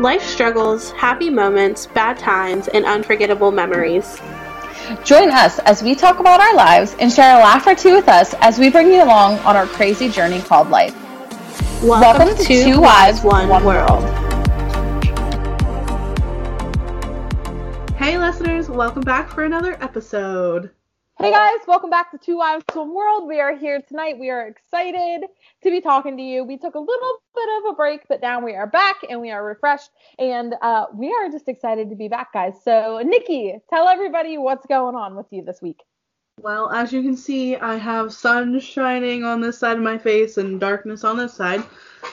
Life struggles, happy moments, bad times, and unforgettable memories. Join us as we talk about our lives and share a laugh or two with us as we bring you along on our crazy journey called life. Welcome, Welcome to Two, Two Wives, One, One World. Hey, listeners, welcome back for another episode. Hey guys, welcome back to Two Wives One World. We are here tonight. We are excited to be talking to you. We took a little bit of a break, but now we are back and we are refreshed and uh, we are just excited to be back, guys. So, Nikki, tell everybody what's going on with you this week. Well, as you can see, I have sun shining on this side of my face and darkness on this side.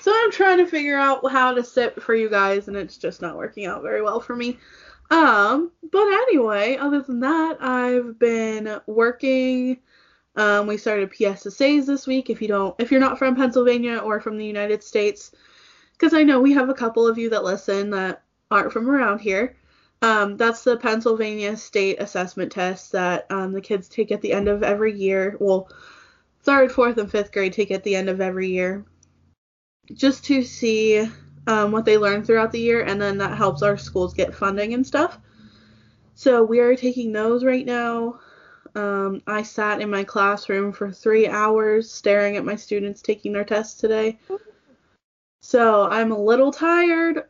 So I'm trying to figure out how to sit for you guys, and it's just not working out very well for me. Um, but anyway, other than that, I've been working. Um, we started PSSAs this week. If you don't, if you're not from Pennsylvania or from the United States, because I know we have a couple of you that listen that aren't from around here. Um, that's the Pennsylvania State Assessment Test that um, the kids take at the end of every year. Well, third, fourth, and fifth grade take at the end of every year, just to see um, what they learn throughout the year, and then that helps our schools get funding and stuff. So we are taking those right now. Um, I sat in my classroom for three hours staring at my students taking their tests today. So I'm a little tired,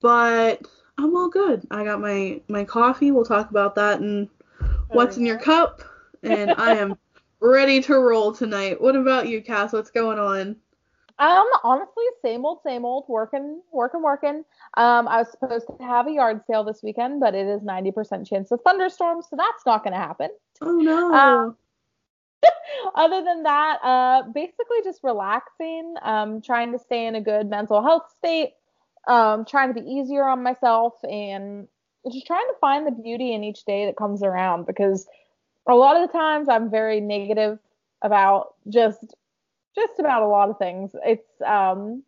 but I'm all good. I got my my coffee. We'll talk about that and what's in your cup. And I am ready to roll tonight. What about you, Cass? What's going on? Um, honestly, same old, same old, working, working, working. Um, I was supposed to have a yard sale this weekend, but it is 90% chance of thunderstorms, so that's not going to happen. Oh no. Um, other than that, uh, basically just relaxing, um, trying to stay in a good mental health state, um, trying to be easier on myself, and just trying to find the beauty in each day that comes around because a lot of the times I'm very negative about just just about a lot of things. It's um,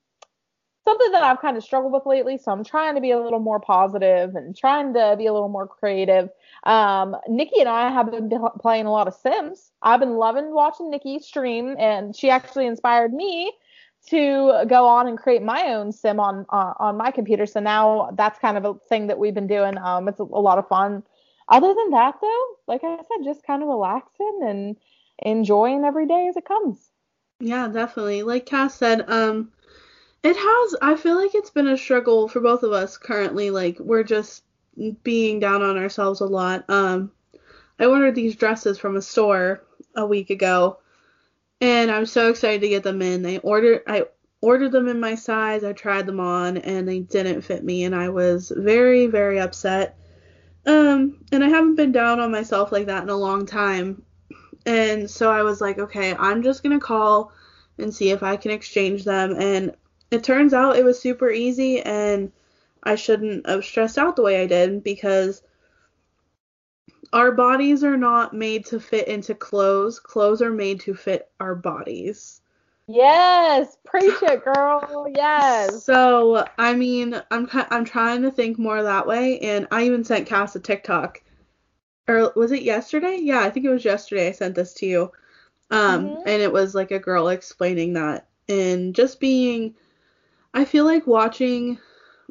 something that I've kind of struggled with lately, so I'm trying to be a little more positive and trying to be a little more creative. Um, Nikki and I have been playing a lot of Sims. I've been loving watching Nikki stream, and she actually inspired me to go on and create my own sim on uh, on my computer. So now that's kind of a thing that we've been doing. Um, it's a, a lot of fun. Other than that, though, like I said, just kind of relaxing and enjoying every day as it comes. Yeah, definitely. Like Cass said, um, it has. I feel like it's been a struggle for both of us currently. Like we're just being down on ourselves a lot. Um, I ordered these dresses from a store a week ago, and I'm so excited to get them in. They ordered. I ordered them in my size. I tried them on, and they didn't fit me, and I was very, very upset. Um, and I haven't been down on myself like that in a long time. And so I was like, okay, I'm just going to call and see if I can exchange them. And it turns out it was super easy and I shouldn't have stressed out the way I did because our bodies are not made to fit into clothes. Clothes are made to fit our bodies. Yes, preach it, girl. Yes. So, I mean, I'm I'm trying to think more that way, and I even sent Cass a TikTok or was it yesterday? Yeah, I think it was yesterday I sent this to you. Um, mm-hmm. and it was like a girl explaining that and just being I feel like watching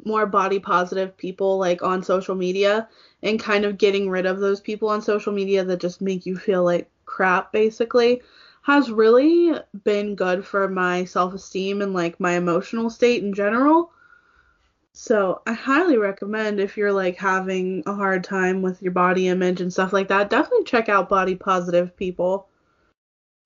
more body positive people like on social media and kind of getting rid of those people on social media that just make you feel like crap basically has really been good for my self-esteem and like my emotional state in general. So I highly recommend if you're like having a hard time with your body image and stuff like that, definitely check out body positive people.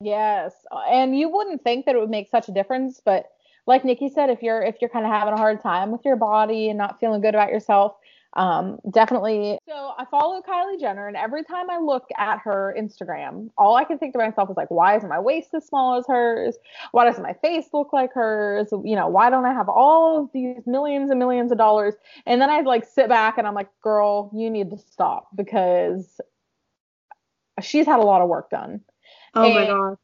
Yes, and you wouldn't think that it would make such a difference, but like Nikki said, if you're if you're kind of having a hard time with your body and not feeling good about yourself, um, definitely. So I follow Kylie Jenner, and every time I look at her Instagram, all I can think to myself is like, why isn't my waist as small as hers? Why doesn't my face look like hers? You know, why don't I have all of these millions and millions of dollars? And then I like sit back and I'm like, girl, you need to stop because she's had a lot of work done. Oh and my god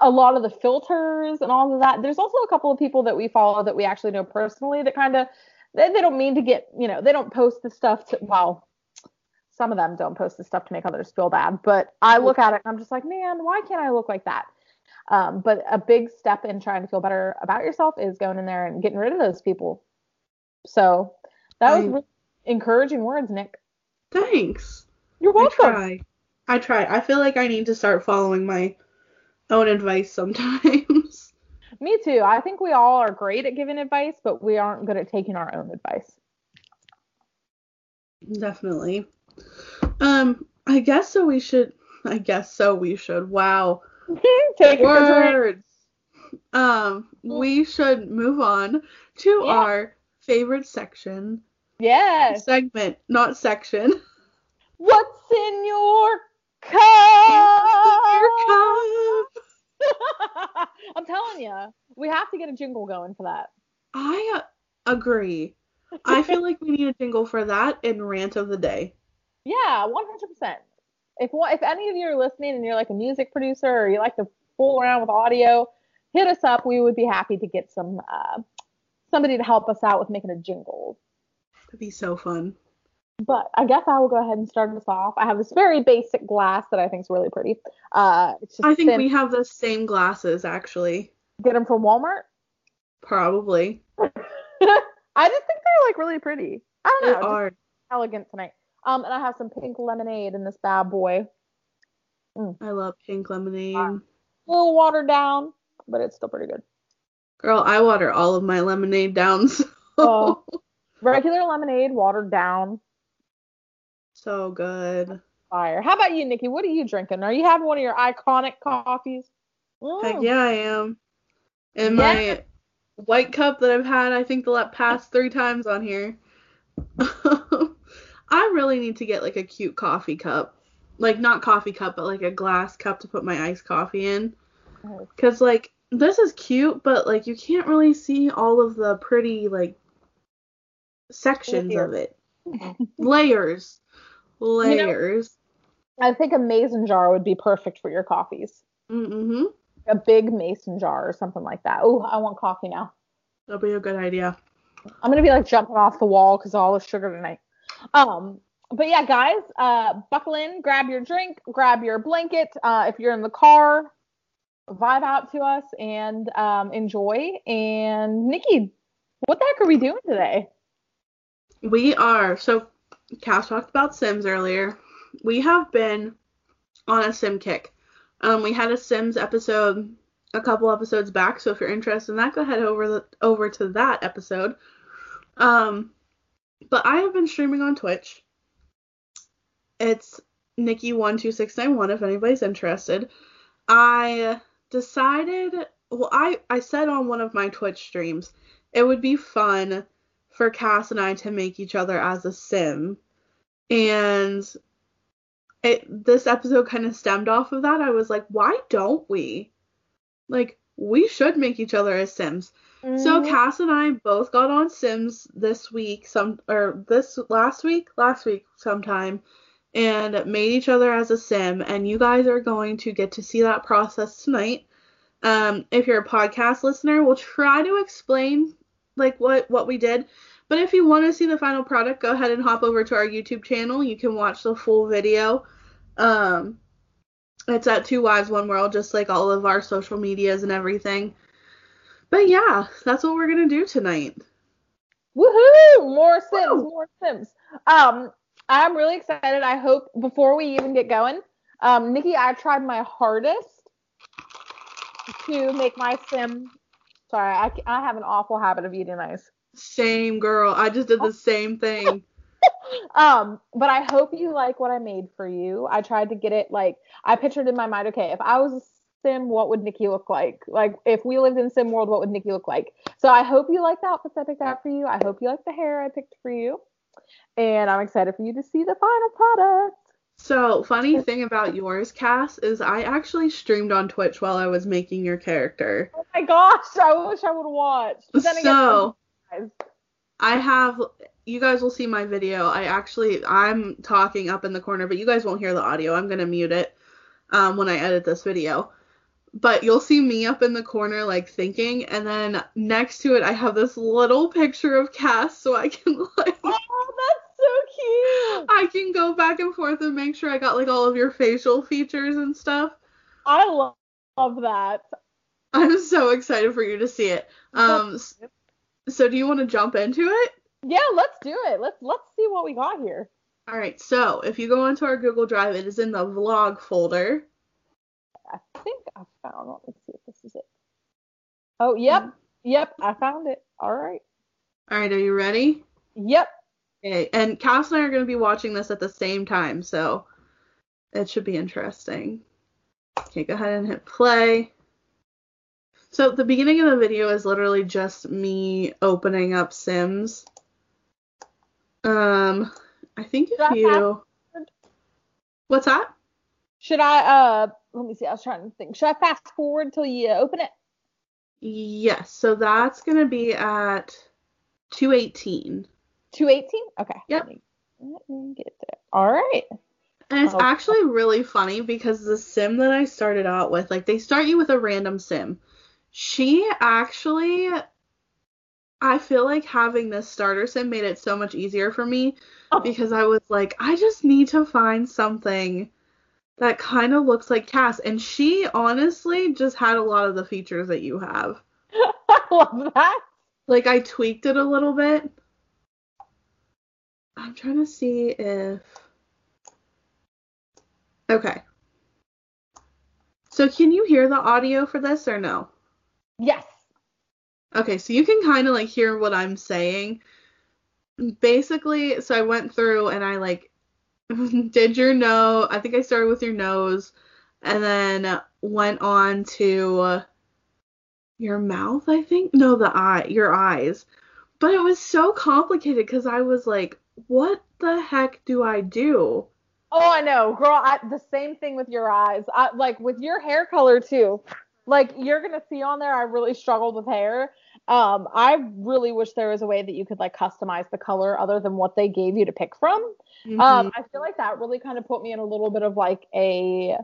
a lot of the filters and all of that. There's also a couple of people that we follow that we actually know personally that kind of they, they don't mean to get, you know, they don't post the stuff to, well, some of them don't post the stuff to make others feel bad, but I look at it and I'm just like, man, why can't I look like that? Um, but a big step in trying to feel better about yourself is going in there and getting rid of those people. So that was I- really encouraging words, Nick. Thanks. You're welcome. I try. I try. I feel like I need to start following my own advice sometimes. Me too. I think we all are great at giving advice, but we aren't good at taking our own advice. Definitely. Um, I guess so we should I guess so we should. Wow. Take it for a. Words. Um, we should move on to Yeah. our favorite section. Yes. Segment, not section. What's in your cup? Your cup. I'm telling you, we have to get a jingle going for that. I agree. I feel like we need a jingle for that in rant of the day. Yeah, 100%. If if any of you are listening and you're like a music producer or you like to fool around with audio, hit us up. We would be happy to get some uh, somebody to help us out with making a jingle. It'd be so fun. But I guess I will go ahead and start us off. I have this very basic glass that I think is really pretty. Uh, it's just I think thin. we have the same glasses actually. get them from Walmart. Probably. I just think they're like really pretty. I don't They know, are. elegant tonight. Um, and I have some pink lemonade in this bad boy. I love pink lemonade. A little watered down, but it's still pretty good. Girl, I water all of my lemonade down. So, Oh. Regular lemonade, watered down, so good. fire. How about you, Nikki? What are you drinking? Are you having one of your iconic coffees? Heck Mm. yeah, I am. And Yeah. my white cup that I've had, I think the past three times on here. I really need to get like a cute coffee cup. Like not coffee cup, but like a glass cup to put my iced coffee in. Cause like this is cute, but like you can't really see all of the pretty like sections of it. Layers. Layers. I think a mason jar would be perfect for your coffees. Mm-hmm. A big mason jar or something like that. Oh, I want coffee now. That'll be a good idea. I'm gonna be like jumping off the wall because all the sugar tonight. Um, but yeah, guys, uh, buckle in, grab your drink, grab your blanket. Uh, if you're in the car, vibe out to us and um, enjoy. And Nikki, what the heck are we doing today? We are so Cass talked about Sims earlier. We have been on a Sim kick. Um, we had a Sims episode a couple episodes back, so if you're interested in that, go ahead over the over to that episode. Um, but I have been streaming on Twitch. It's Nikki one two six nine one if anybody's interested. I decided well I I said on one of my Twitch streams it would be fun for Cass and I to make each other as a sim. And it this episode kind of stemmed off of that. I was like, why don't we? Like, we should make each other as sims. So Mhm. Cass and I both got on Sims this week, some or this last week, last week sometime, and made each other as a sim. And you guys are going to get to see that process tonight. Um, if you're a podcast listener, we'll try to explain like what what we did. But if you want to see the final product, go ahead and hop over to our YouTube channel. You can watch the full video. Um, it's at Two Wives One World, just like all of our social medias and everything. But yeah, that's what we're gonna do tonight. Woohoo! More Sims, Woo! more Sims. Um, I'm really excited. I hope before we even get going, um, Nikki, I tried my hardest to make my Sim. Sorry, I, I have an awful habit of eating ice. Same girl. I just did the same thing. Um, but I hope you like what I made for you. I tried to get it like I pictured in my mind. Okay, if I was a Sim, what would Nikki look like? Like if we lived in Sim World, what would Nikki look like? So I hope you like the outfits I picked out for you. I hope you like the hair I picked for you, and I'm excited for you to see the final product. So funny thing about yours, Cass, is I actually streamed on Twitch while I was making your character. Oh my gosh, I wish I would have watched. But then again, So guys, I have you guys will see my video. I actually I'm talking up in the corner, but you guys won't hear the audio. I'm gonna mute it um, when I edit this video. But you'll see me up in the corner like thinking, and then next to it I have this little picture of Cass, so I can like oh, that's so cute. I can go back and forth and make sure I got like all of your facial features and stuff. I love, love that. I'm so excited for you to see it. Um, so do you want to jump into it? Yeah, let's do it. Let's let's see what we got here. All right. So if you go into our Google Drive, it is in the vlog folder. I think I found. It. Let me see if this is it. Oh, yep, yep, I found it. All right. All right. Are you ready? Yep. Okay. And Cass and I are going to be watching this at the same time, so it should be interesting. Okay. Go ahead and hit play. So the beginning of the video is literally just me opening up Sims. Um, I think if you. What's that? Should I? Uh, let me see. I was trying to think. Should I fast forward till you open it? Yes. So that's gonna be at 218, Two eighteen. Okay. Yep. Let me, let me get there. All right. and it's Oh. actually really funny because the sim that I started out with, like they start you with a random sim. She actually, I feel like having this starter sim made it so much easier for me Oh. because I was like, I just need to find something that kind of looks like Cass, and she honestly just had a lot of the features that you have. I love that. Like I tweaked it a little bit. I'm trying to see if Okay. So can you hear the audio for this or no? Yes. Okay, so you can kind of like hear what I'm saying. Basically, so I went through and I like did your nose. I think I started with your nose and then went on to your mouth, I think. No, the eye, your eyes. But it was so complicated cuz I was like, what the heck do I do? Oh, I know, girl. I, the same thing with your eyes. I, like with your hair color too. Like you're gonna see on there, I really struggled with hair. Um, I really wish there was a way that you could like customize the color other than what they gave you to pick from. Um, Mhm. I feel like that really kind of put me in a little bit of like a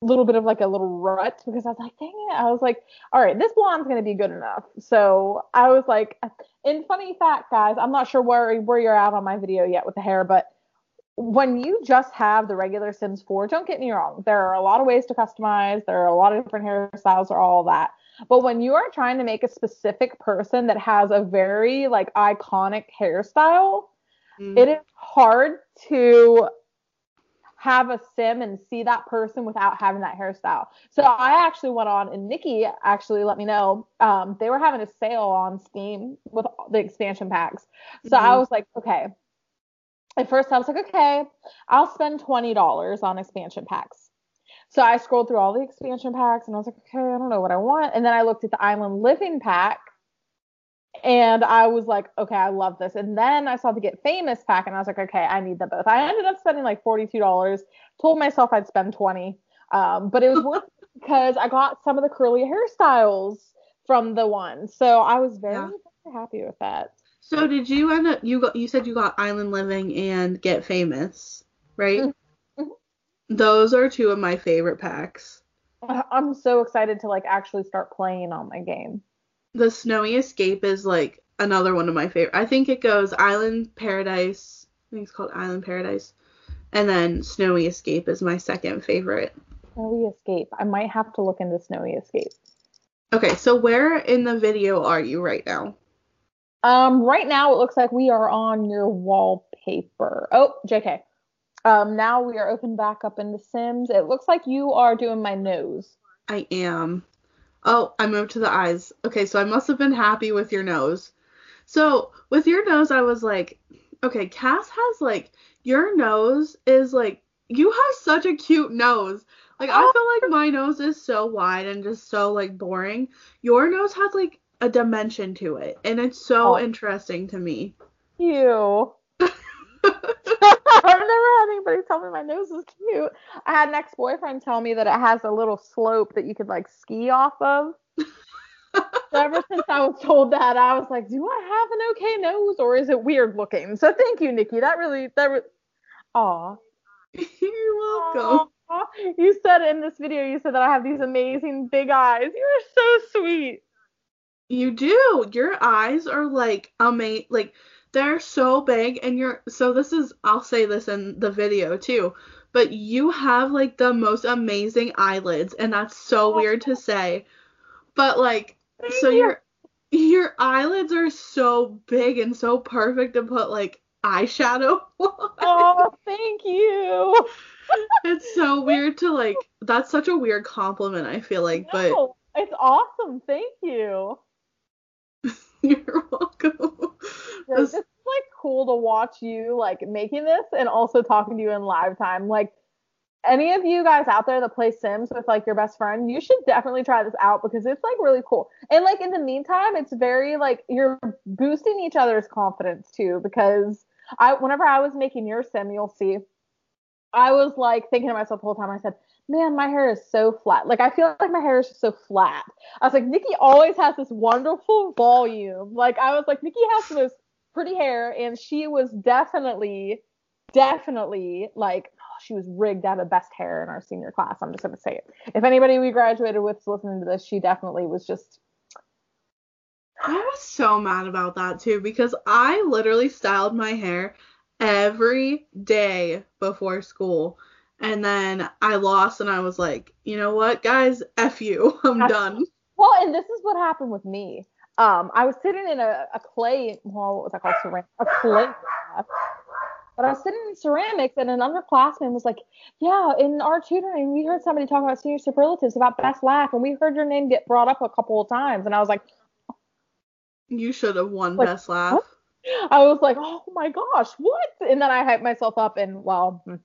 little bit of like a little rut because I was like, dang it. I was like, all right, this blonde's gonna be good enough. So I was like, in funny fact, guys, I'm not sure where where you're at on my video yet with the hair, but when you just have the regular Sims 4, don't get me wrong, there are a lot of ways to customize. There are a lot of different hairstyles or all that. But when you are trying to make a specific person that has a very like iconic hairstyle, Mhm. it is hard to have a sim and see that person without having that hairstyle. So I actually went on and Nikki actually let me know um, they were having a sale on Steam with the expansion packs. So I Mhm. was like, okay. At first I was like, okay, I'll spend twenty dollars on expansion packs. So I scrolled through all the expansion packs and I was like, okay, I don't know what I want. And then I looked at the Island Living pack and I was like, okay, I love this. And then I saw the Get Famous pack, and I was like, okay, I need them both. I ended up spending like forty-two dollars. Told myself I'd spend twenty, um, but it was worth it because I got some of the curly hairstyles from the one. So I was very, Yeah. very happy with that. So did you end up you got you said you got Island Living and Get Famous, right? Mhm. Those are two of my favorite packs. I- I'm so excited to like actually start playing on my game. The Snowy Escape is like another one of my favorite. I think it goes Island Paradise. I think it's called Island Paradise. And then Snowy Escape is my second favorite. Snowy Escape. I might have to look into Snowy Escape. Okay, so where in the video are you right now? Um, right now it looks like we are on your wallpaper. Oh, JK. Um, now we are open back up into Sims. It looks like you are doing my nose. I am. Oh, I moved to the eyes. Okay, so I must have been happy with your nose. So with your nose, I was like, okay, Cass has like your nose is like you have such a cute nose. Like I feel like my nose is so wide and just so like boring. Your nose has like a dimension to it, and it's so Oh. interesting to me. Ew. I've never had anybody tell me my nose is cute. I had an ex-boyfriend tell me that it has a little slope that you could like ski off of. so ever since I was told that, I was like, do I have an okay nose or is it weird looking? So thank you, Nikki. That really that re- Aw. You're welcome. Aw. You said in this video, you said that I have these amazing big eyes. You're so sweet. You do. Your eyes are like amazing. Like they're so big, and you're so. This is. I'll say this in the video too. but you have like the most amazing eyelids, and that's so oh, weird to say. But like, so you. your your eyelids are so big and so perfect to put like eyeshadow on. Oh, thank you. It's so weird to like. That's such a weird compliment. I feel like, but it's awesome. Thank you. You're welcome. Like, This- this is like cool to watch you like making this and also talking to you in live time. Like any of you guys out there that play Sims with like your best friend, you should definitely try this out because it's like really cool. And like in the meantime, it's very like you're boosting each other's confidence too because I whenever I was making your sim, you'll see I was like thinking to myself the whole time. I said, "Man, my hair is so flat. Like I feel like my hair is just so flat." I was like, "Nikki always has this wonderful volume." Like I was like, "Nikki has most pretty hair," and she was definitely, definitely like oh, she was rigged to have the best hair in our senior class. I'm just gonna say it. If anybody we graduated with is listening to this, she definitely was just. I was so mad about that too because I literally styled my hair every day before school. And then I lost and I was like, you know what, guys, F you. I'm done. Well, and this is what happened with me. Um, I was sitting in a, a clay, well, what was that called? Ceramic, a clay class. But I was sitting in ceramics, and an underclassman was like, "Yeah, in our tutoring, we heard somebody talk about senior superlatives about best laugh, and we heard your name get brought up a couple of times." And I was like, You should have won Like, best laugh. I was like, "Oh my gosh, what?" And then I hyped myself up, and well, hmm,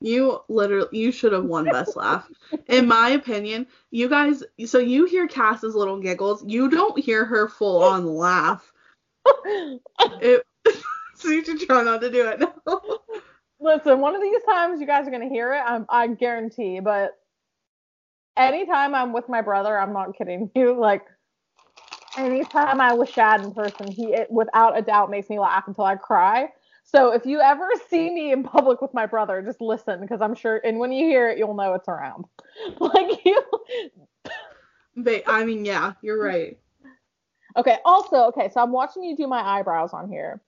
You literally you should have won best laugh. In my opinion, you guys so you hear Cass's little giggles, you don't hear her full on laugh. It so you should try not to do it now. Listen, one of these times you guys are gonna hear it. I'm, I guarantee. But anytime I'm with my brother, I'm not kidding you. Like anytime I with Shad in person, he it, without a doubt makes me laugh until I cry. So if you ever see me in public with my brother, just listen because I'm sure. And when you hear it, you'll know it's around. Like you. But I mean, yeah, you're right. Okay. Also, okay. So I'm watching you do my eyebrows on here.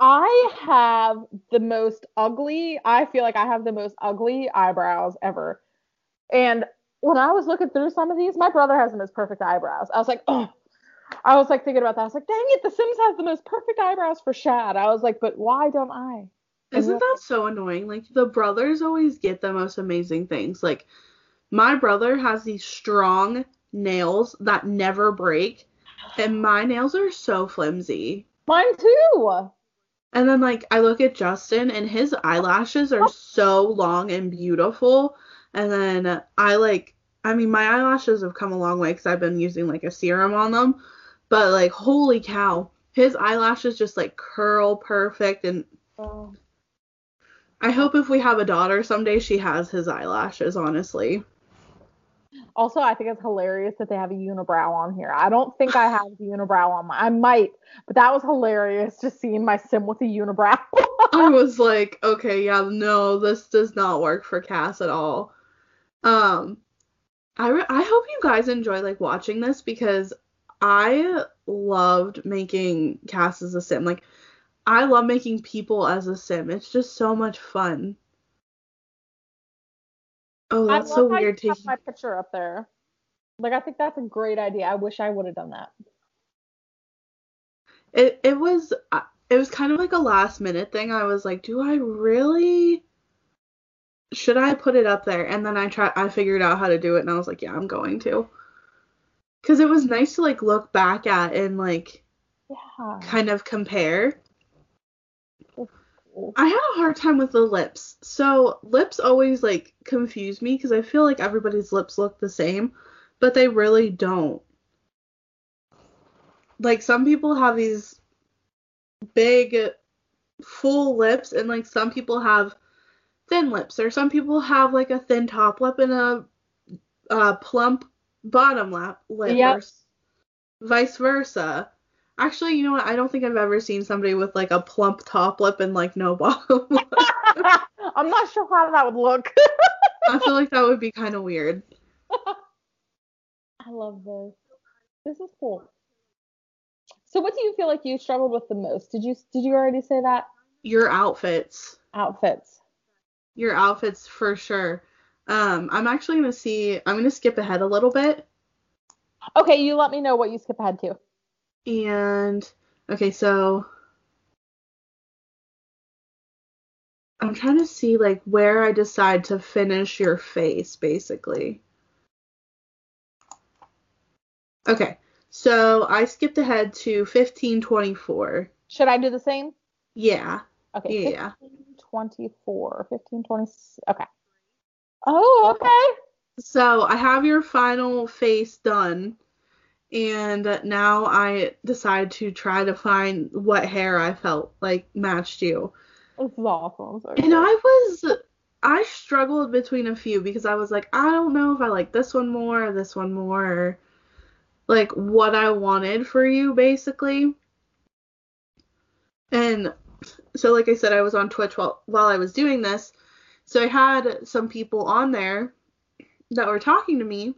I have the most ugly. I feel like I have the most ugly eyebrows ever. And when I was looking through some of these, my brother has the most perfect eyebrows. I was like, oh. I was like thinking about that. I was like, dang it, The Sims has the most perfect eyebrows for Shad. I was like, but why don't I? Isn't that so annoying? Like the brothers always get the most amazing things. Like my brother has these strong nails that never break, and my nails are so flimsy. Mine too. And then like I look at Justin and his eyelashes are oh. so long and beautiful. And then I like I mean my eyelashes have come a long way cuz I've been using like a serum on them. But like holy cow, his eyelashes just like curl perfect and Oh. I hope if we have a daughter someday she has his eyelashes, honestly. Also, I think it's hilarious that they have a unibrow on here. I don't think I have the unibrow on my. I might, but that was hilarious just seeing my sim with a unibrow. I was like, okay, yeah, no, this does not work for Cass at all. Um, I re- I hope you guys enjoy like watching this because I loved making Cass as a sim. Like, I love making people as a sim. It's just so much fun. Oh, that's so weird have taking. my picture up there. Like I think that's a great idea. I wish I would have done that. It it was uh, it was kind of like a last minute thing. I was like, do I really should I put it up there? And then I try I figured out how to do it and I was like, yeah, I'm going to. Cuz it was nice to like look back at and like Yeah. kind of compare. I had a hard time with the lips. So, lips always like confuse me cuz I feel like everybody's lips look the same, but they really don't. Like some people have these big full lips and like some people have thin lips or some people have like a thin top lip and a, a plump bottom lap lip Yep. or vice versa. Actually, you know what? I don't think I've ever seen somebody with like a plump top lip and like no bottom lip. I'm not sure how that would look. I feel like that would be kind of weird. I love this. This is cool. So what do you feel like you struggled with the most? Did you did you already say that? Your outfits. Outfits. Your outfits for sure. Um, I'm actually gonna see. I'm gonna skip ahead a little bit. Okay, you let me know what you skip ahead to. And okay, so I'm trying to see like where I decide to finish your face, basically. Okay, so I skipped ahead to 1524. Should I do the same? Yeah. Okay. Yeah. Twenty four. Fifteen twenty. Okay. Oh, okay. So I have your final face done, and now I decide to try to find what hair I felt like matched you. Awesome. So And. I was, I struggled between a few because I was like, I don't know if I like this one more or this one more, or like what I wanted for you, basically. And so, like I said, I was on Twitch while while I was doing this, so I had some people on there that were talking to me,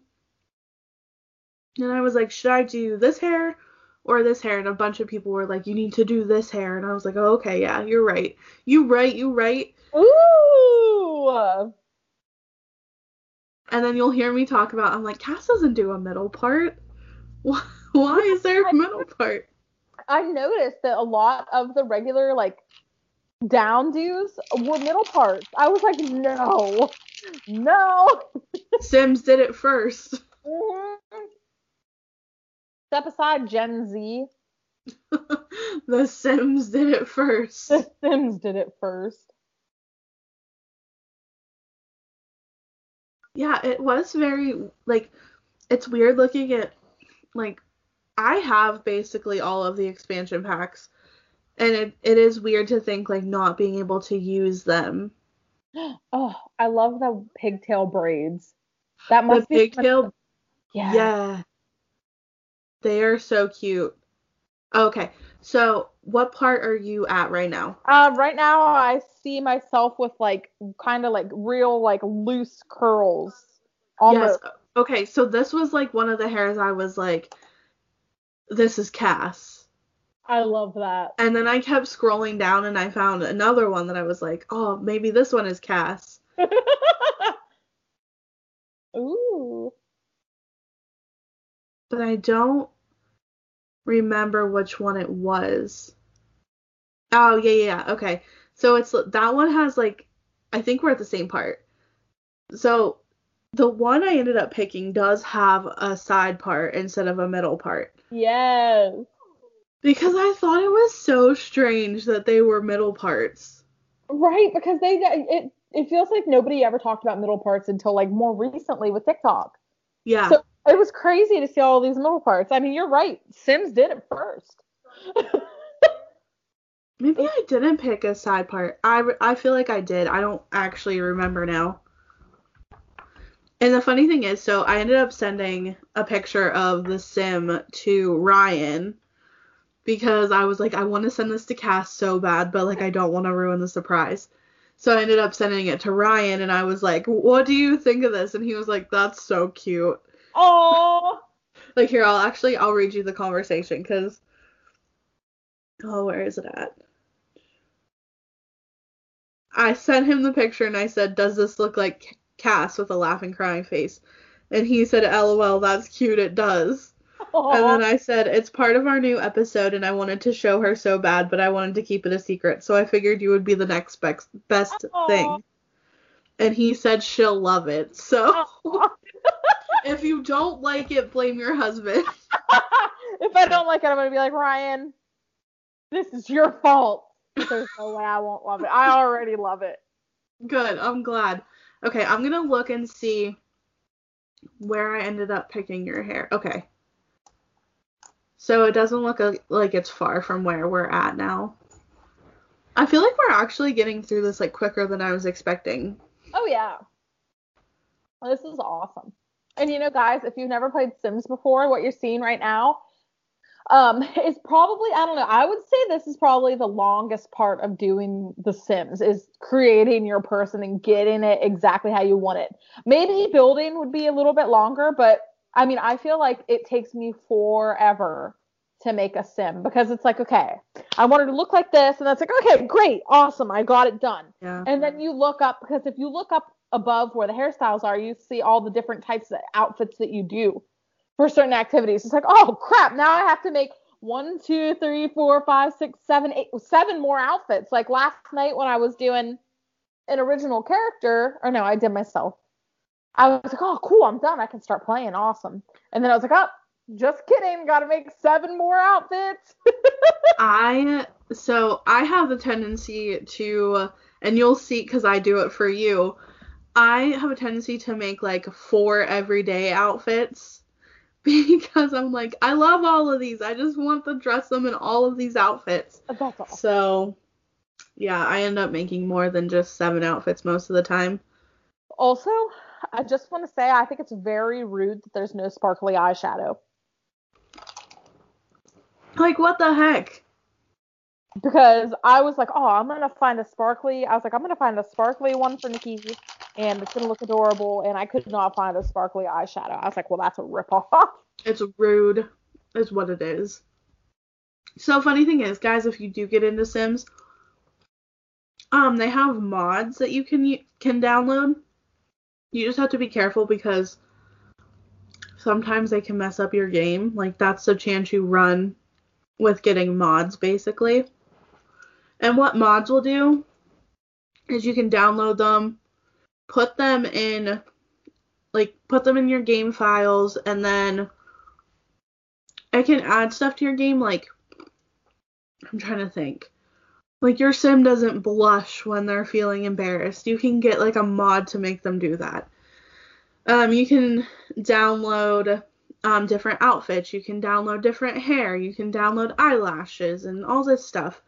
and I was like, should I do this hair or this hair? And a bunch of people were like, you need to do this hair, and I was like, oh, okay, yeah, you're right, you right, you right. Ooh. And then you'll hear me talk about, I'm like, Cass doesn't do a middle part. Why, why is there a middle part? I noticed that a lot of the regular like down dues were middle parts. I was like, no, no. Sims did it first. Mhm. Step aside, Gen Z. the Sims did it first. The Sims did it first. Yeah, it was very like it's weird looking at like I have basically all of the expansion packs and it, it is weird to think like not being able to use them. Oh, I love the pigtail braids. That The must be pigtail Yeah. yeah. They are so cute. Okay. So, what part are you at right now? Uh, right now, I see myself with like kind of like real like loose curls. Almost. Yes. Okay, so this was like one of the hairs I was like this is Cass. I love that. And then I kept scrolling down and I found another one that I was like, "Oh, maybe this one is Cass." Ooh. But I don't remember which one it was. Oh, yeah, yeah, yeah. Okay. So it's that one has like I think we're at the same part. So the one I ended up picking does have a side part instead of a middle part. Yes. Because I thought it was so strange that they were middle parts. Right, because they it it feels like nobody ever talked about middle parts until like more recently with TikTok. Yeah. So it was crazy to see all these middle parts. I mean, you're right. Sims did it first. Maybe I didn't pick a side part. I, I feel like I did. I don't actually remember now. And the funny thing is, so I ended up sending a picture of the sim to Ryan because I was like, I want to send this to Cass so bad, but like I don't want to ruin the surprise. So I ended up sending it to Ryan and I was like, What do you think of this? And he was like, That's so cute. Oh. Like here, I'll actually I'll read you the conversation because oh, where is it at? I sent him the picture and I said, "Does this look like Cass with a laughing, crying face?" And he said, "LOL, that's cute. It does." And then I said, "It's part of our new episode, and I wanted to show her so bad, but I wanted to keep it a secret, so I figured you would be the next best best Aw. thing." And he said she'll love it. So if you don't like it, blame your husband. if I don't like it, I'm gonna be like Ryan. This is your fault. There's no way I won't love it. I already love it. Good. I'm glad. Okay, I'm gonna look and see where I ended up picking your hair. Okay. So it doesn't look like it's far from where we're at now. I feel like we're actually getting through this like quicker than I was expecting. Oh yeah. This is awesome. And you know, guys, if you've never played Sims before, what you're seeing right now um is probably I don't know, I would say this is probably the longest part of doing the Sims is creating your person and getting it exactly how you want it. Maybe building would be a little bit longer, but I mean, I feel like it takes me forever to make a sim because it's like, okay, I wanted to look like this, and that's like, okay, great, awesome, I got it done. Yeah. And then you look up because if you look up above where the hairstyles are, you see all the different types of outfits that you do for certain activities. It's like, oh crap, now I have to make one, two, three, four, five, six, seven, eight, seven more outfits. Like last night when I was doing an original character, or no, I did myself. I was like, oh, cool, I'm done. I can start playing. Awesome. And then I was like, oh, just kidding. Got to make seven more outfits. I so I have the tendency to, and you'll see because I do it for you. I have a tendency to make like four everyday outfits because I'm like I love all of these. I just want to dress them in all of these outfits. That's all. So yeah, I end up making more than just seven outfits most of the time. Also, I just want to say I think it's very rude that there's no sparkly eyeshadow Like what the heck? because I was like, oh, I'm gonna find a sparkly. I was like, I'm gonna find a sparkly one for Nikki, and it's gonna look adorable. And I could not find a sparkly eyeshadow. I was like, well, that's a ripoff. It's rude, is what it is. So funny thing is, guys, if you do get into Sims, um, they have mods that you can can download. You just have to be careful because sometimes they can mess up your game. Like that's the chance you run with getting mods, basically. And what mods will do is you can download them, put them in like put them in your game files and then it can add stuff to your game like I'm trying to think. Like your sim doesn't blush when they're feeling embarrassed. You can get like a mod to make them do that. Um you can download um different outfits, you can download different hair, you can download eyelashes and all this stuff.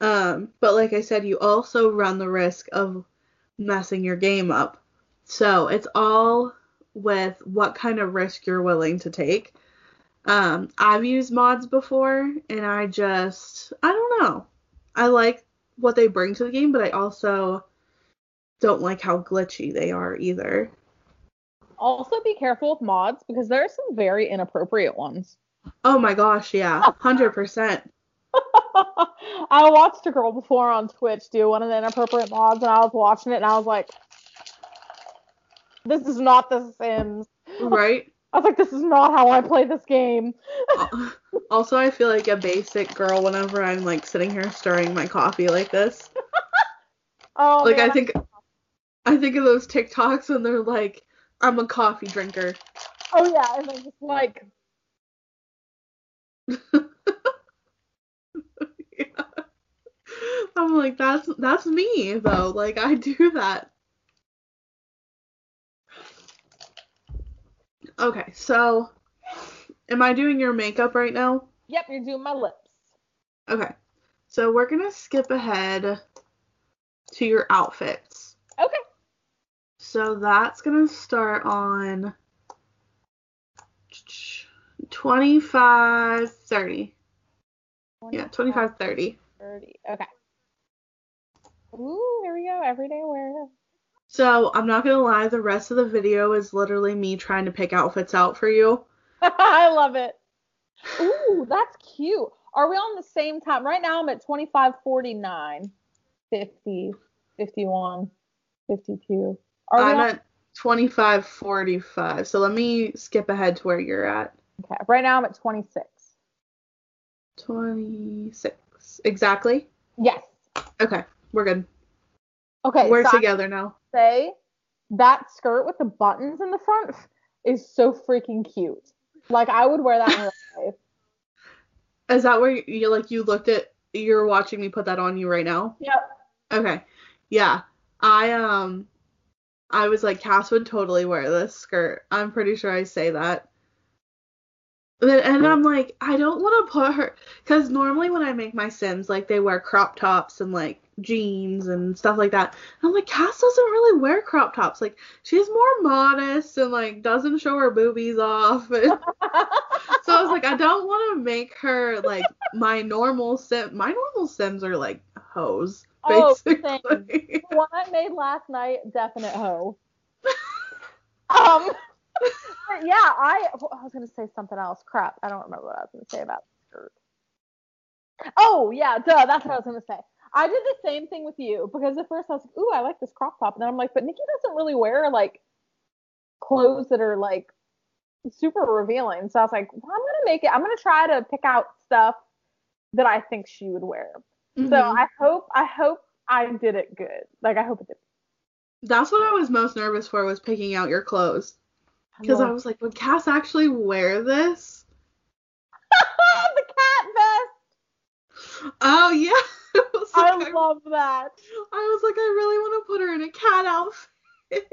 Um but like I said, you also run the risk of messing your game up. So it's all with what kind of risk you're willing to take. Um, I've used mods before, and I just, I don't know. I like what they bring to the game, but I also don't like how glitchy they are either. also, be careful with mods because there are some very inappropriate ones. Oh my gosh, yeah, 100%. I watched a girl before on Twitch do one of the inappropriate mods, and I was watching it, and I was like, "This is not The Sims." Right? I was like, "This is not how I play this game." Also, I feel like a basic girl whenever I'm like sitting here stirring my coffee like this. Oh, like man, I think I think of those TikToks when they're like, I'm a coffee drinker. Oh yeah, and then just like, Yeah. I'm like, that's that's me though. Like I do that. Okay, so am I doing your makeup right now? "Yep, you're doing my lips." Okay. So we're gonna skip ahead to your outfits. Okay. So that's gonna start on 25 30. Yeah, 25 30. 30. Okay. Ooh, here we go. Everyday wear. So I'm not gonna lie, the rest of the video is literally me trying to pick outfits out for you. I love it. Ooh, that's cute. Are we on the same time? Right now I'm at 25, 49, 50, 51, 52. Are I'm on? at 25 45. So let me skip ahead to where you're at. Okay. Right now I'm at 26. 26. Exactly? Yes. Okay, we're good. Okay. we're so together now. Say that skirt with the buttons in the front is so freaking cute. Like I would wear that in real life. Is that where you like you looked at you're watching me put that on you right now? Yep. Okay. Yeah. I um I was like Cass would totally wear this skirt. I'm pretty sure I say that. And, and I'm like, I don't want to put her cuz normally when I make my Sims like they wear crop tops and like jeans and stuff like that. And I'm like Cass doesn't really wear crop tops. Like she's more modest and like doesn't show her boobies off. so I was like I don't want to make her like my normal sim. My normal Sims are like hoes Basically. Oh, basically. The one I made last night, definite hoe. um, but yeah, I I was gonna say something else. Crap, I don't remember what I was gonna say about. skirt. Oh yeah, duh. That's what I was gonna say. I did the same thing with you because at first I was like, "Ooh, I like this crop top," and then I'm like, "But Nikki doesn't really wear like clothes that are like super revealing." So I was like, well, "I'm gonna make it. I'm gonna try to pick out stuff that I think she would wear." Mm-hmm. So I hope I hope I did it good. Like I hope it did. That's what I was most nervous for was picking out your clothes. Because I was like, would Cass actually wear this? the cat vest. Oh yeah. I, like, I love that. I was like, I really want to put her in a cat outfit.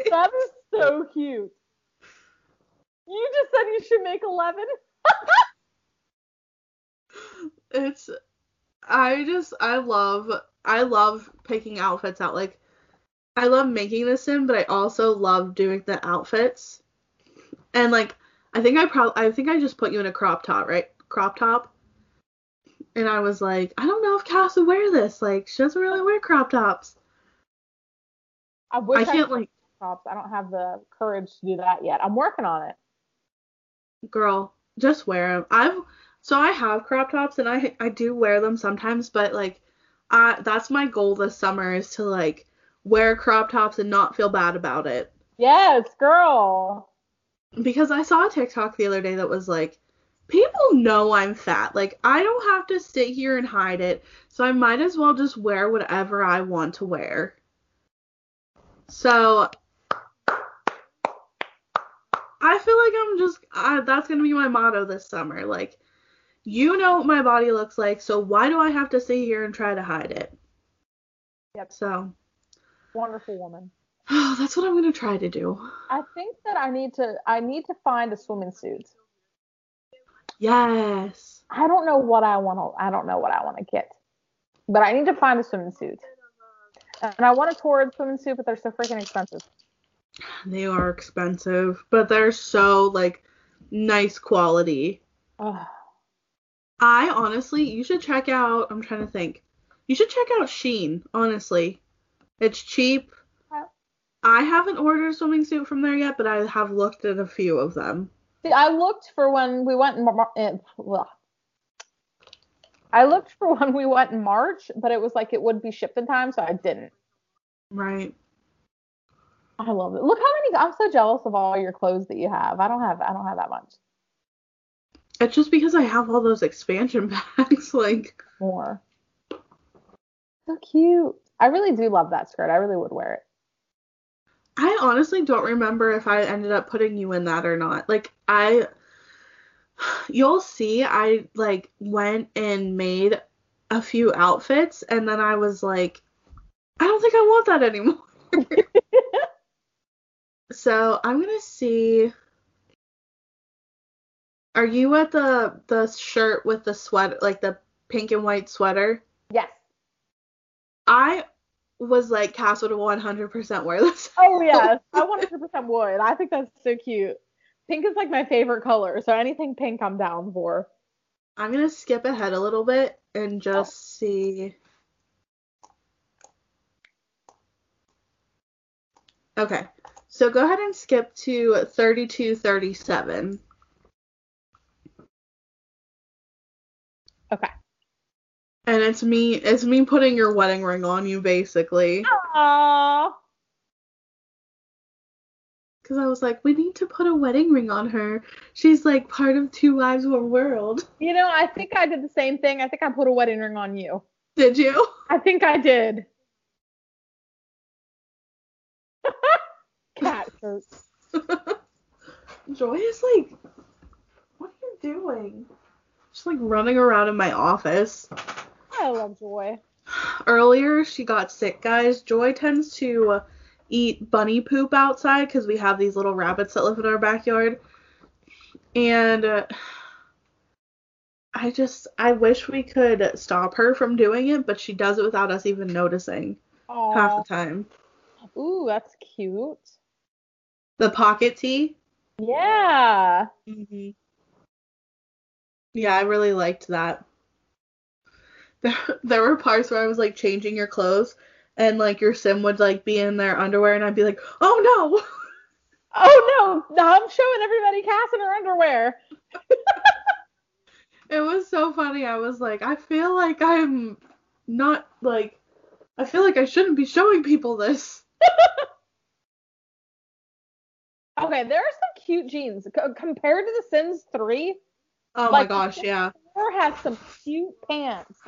that is so cute. You just said you should make eleven. it's I just I love I love picking outfits out. Like I love making the sim, but I also love doing the outfits. And like I think I probably I think I just put you in a crop top, right? Crop top. And I was like, I don't know if Cass would wear this. Like she doesn't really wear crop tops. I wish I can't I like tops. I don't have the courage to do that yet. I'm working on it. Girl, just wear them. I've so I have crop tops and I I do wear them sometimes, but like I that's my goal this summer is to like wear crop tops and not feel bad about it. Yes, girl. Because I saw a TikTok the other day that was like people know I'm fat. Like I don't have to sit here and hide it. So I might as well just wear whatever I want to wear. So I feel like I'm just I, that's going to be my motto this summer. Like you know what my body looks like, so why do I have to sit here and try to hide it? Yep. So wonderful woman. Oh, that's what I'm gonna try to do. I think that I need to I need to find a swimming suit. Yes. I don't know what I want to I don't know what I want to get. But I need to find a swimming suit. And I want a torrid swimming suit, but they're so freaking expensive. They are expensive, but they're so like nice quality. Ugh. I honestly, you should check out. I'm trying to think. You should check out Shein. Honestly, it's cheap. I haven't ordered a swimming suit from there yet, but I have looked at a few of them. See, I looked for when we went in. Well, I looked for when we went in March, but it was like it would be shipped in time, so I didn't. Right. I love it. Look how many. I'm so jealous of all your clothes that you have. I don't have. I don't have that much. It's just because I have all those expansion packs, like more. So cute. I really do love that skirt. I really would wear it. I honestly don't remember if I ended up putting you in that or not. Like I you'll see I like went and made a few outfits and then I was like I don't think I want that anymore. so, I'm going to see Are you at the the shirt with the sweater like the pink and white sweater? Yes. I was like Cass would 100% wear this. Oh yes, I 100% would. I think that's so cute. Pink is like my favorite color, so anything pink I'm down for. I'm gonna skip ahead a little bit and just see. Okay, so go ahead and skip to 3237. Okay. And it's me it's me putting your wedding ring on you basically. Aww. Cause I was like, we need to put a wedding ring on her. She's like part of Two Lives One World. You know, I think I did the same thing. I think I put a wedding ring on you. Did you? I think I did. Cat shirt. Joy is like, what are you doing? She's like running around in my office. I love Joy. Earlier, she got sick, guys. Joy tends to eat bunny poop outside because we have these little rabbits that live in our backyard. And uh, I just, I wish we could stop her from doing it, but she does it without us even noticing Aww. half the time. Ooh, that's cute. The pocket tee? Yeah. Mm-hmm. Yeah, I really liked that. There, there were parts where I was like changing your clothes and like your sim would like be in their underwear and I'd be like, oh no. Oh no, now I'm showing everybody Cass in her underwear. It was so funny. I was like, I feel like I'm not like I feel like I shouldn't be showing people this. Okay, there are some cute jeans C- compared to The Sims 3. Oh Like- my gosh, yeah. 4 has some cute pants.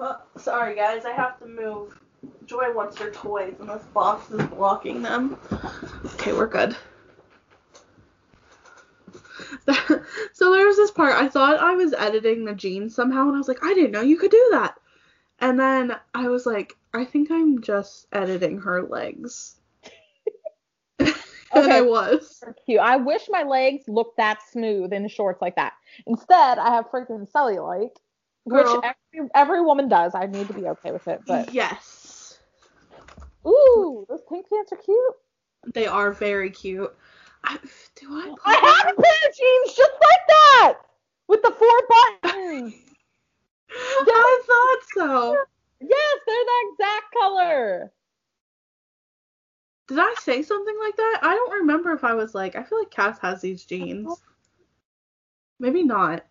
Well, sorry guys, I have to move. Joy wants her toys and this box is blocking them. Okay, we're good. so there was this part I thought I was editing the jeans somehow and I was like, I didn't know you could do that. And then I was like, I think I'm just editing her legs. and Okay. I was. Cute. I wish my legs looked that smooth in shorts like that. Instead, I have freaking cellulite, Girl. which every, every woman does. I need to be okay with it. But Yes. ooh, those pink pants are cute. They are very cute. I, do I I have a pair of jeans just like that with the four buttons. I thought so. yes, they're the exact color. Did I say something like that? I don't remember if I was like, I feel like Cass has these jeans. Uh-huh. Maybe not.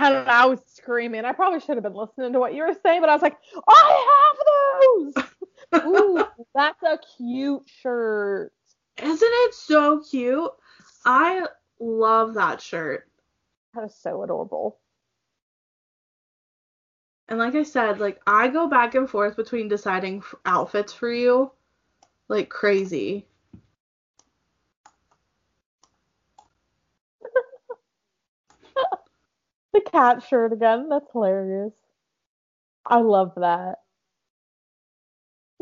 I don't know. I was screaming. I probably should have been listening to what you were saying, but I was like, I have those. Ooh, that's a cute shirt. Isn't it so cute? I love that shirt. That is so adorable. And like I said, like I go back and forth between deciding f- outfits for you like crazy. The cat shirt again. That's hilarious. I love that.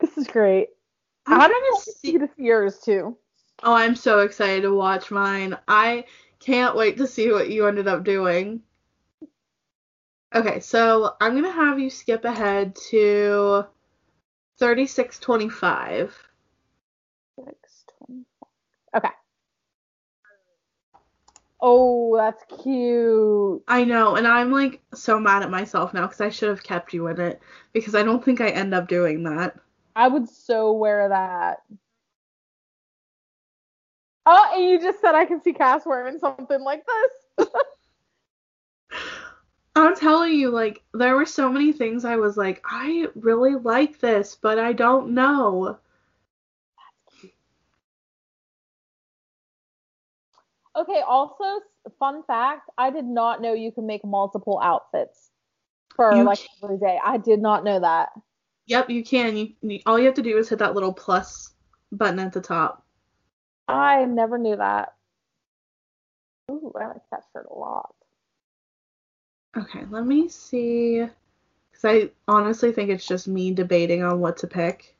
this is great. I'm How trying did to see. this yours too? Oh, I'm so excited to watch mine. I can't wait to see what you ended up doing. Okay, so I'm gonna have you skip ahead to 3625. Six, 25. Okay. Oh, that's cute. I know, and I'm like so mad at myself now because I should have kept you in it because I don't think I end up doing that. I would so wear that. Oh, and you just said I can see Cass wearing something like this. I'm telling you, like, there were so many things I was like, I really like this, but I don't know. Okay, also, fun fact, I did not know you can make multiple outfits for You like can- every day. I did not know that. Yep, you can. You, you all you have to do is hit that little plus button at the top. I never knew that. Ooh, I like that shirt a lot. Okay, let me see. Because I honestly think it's just me debating on what to pick.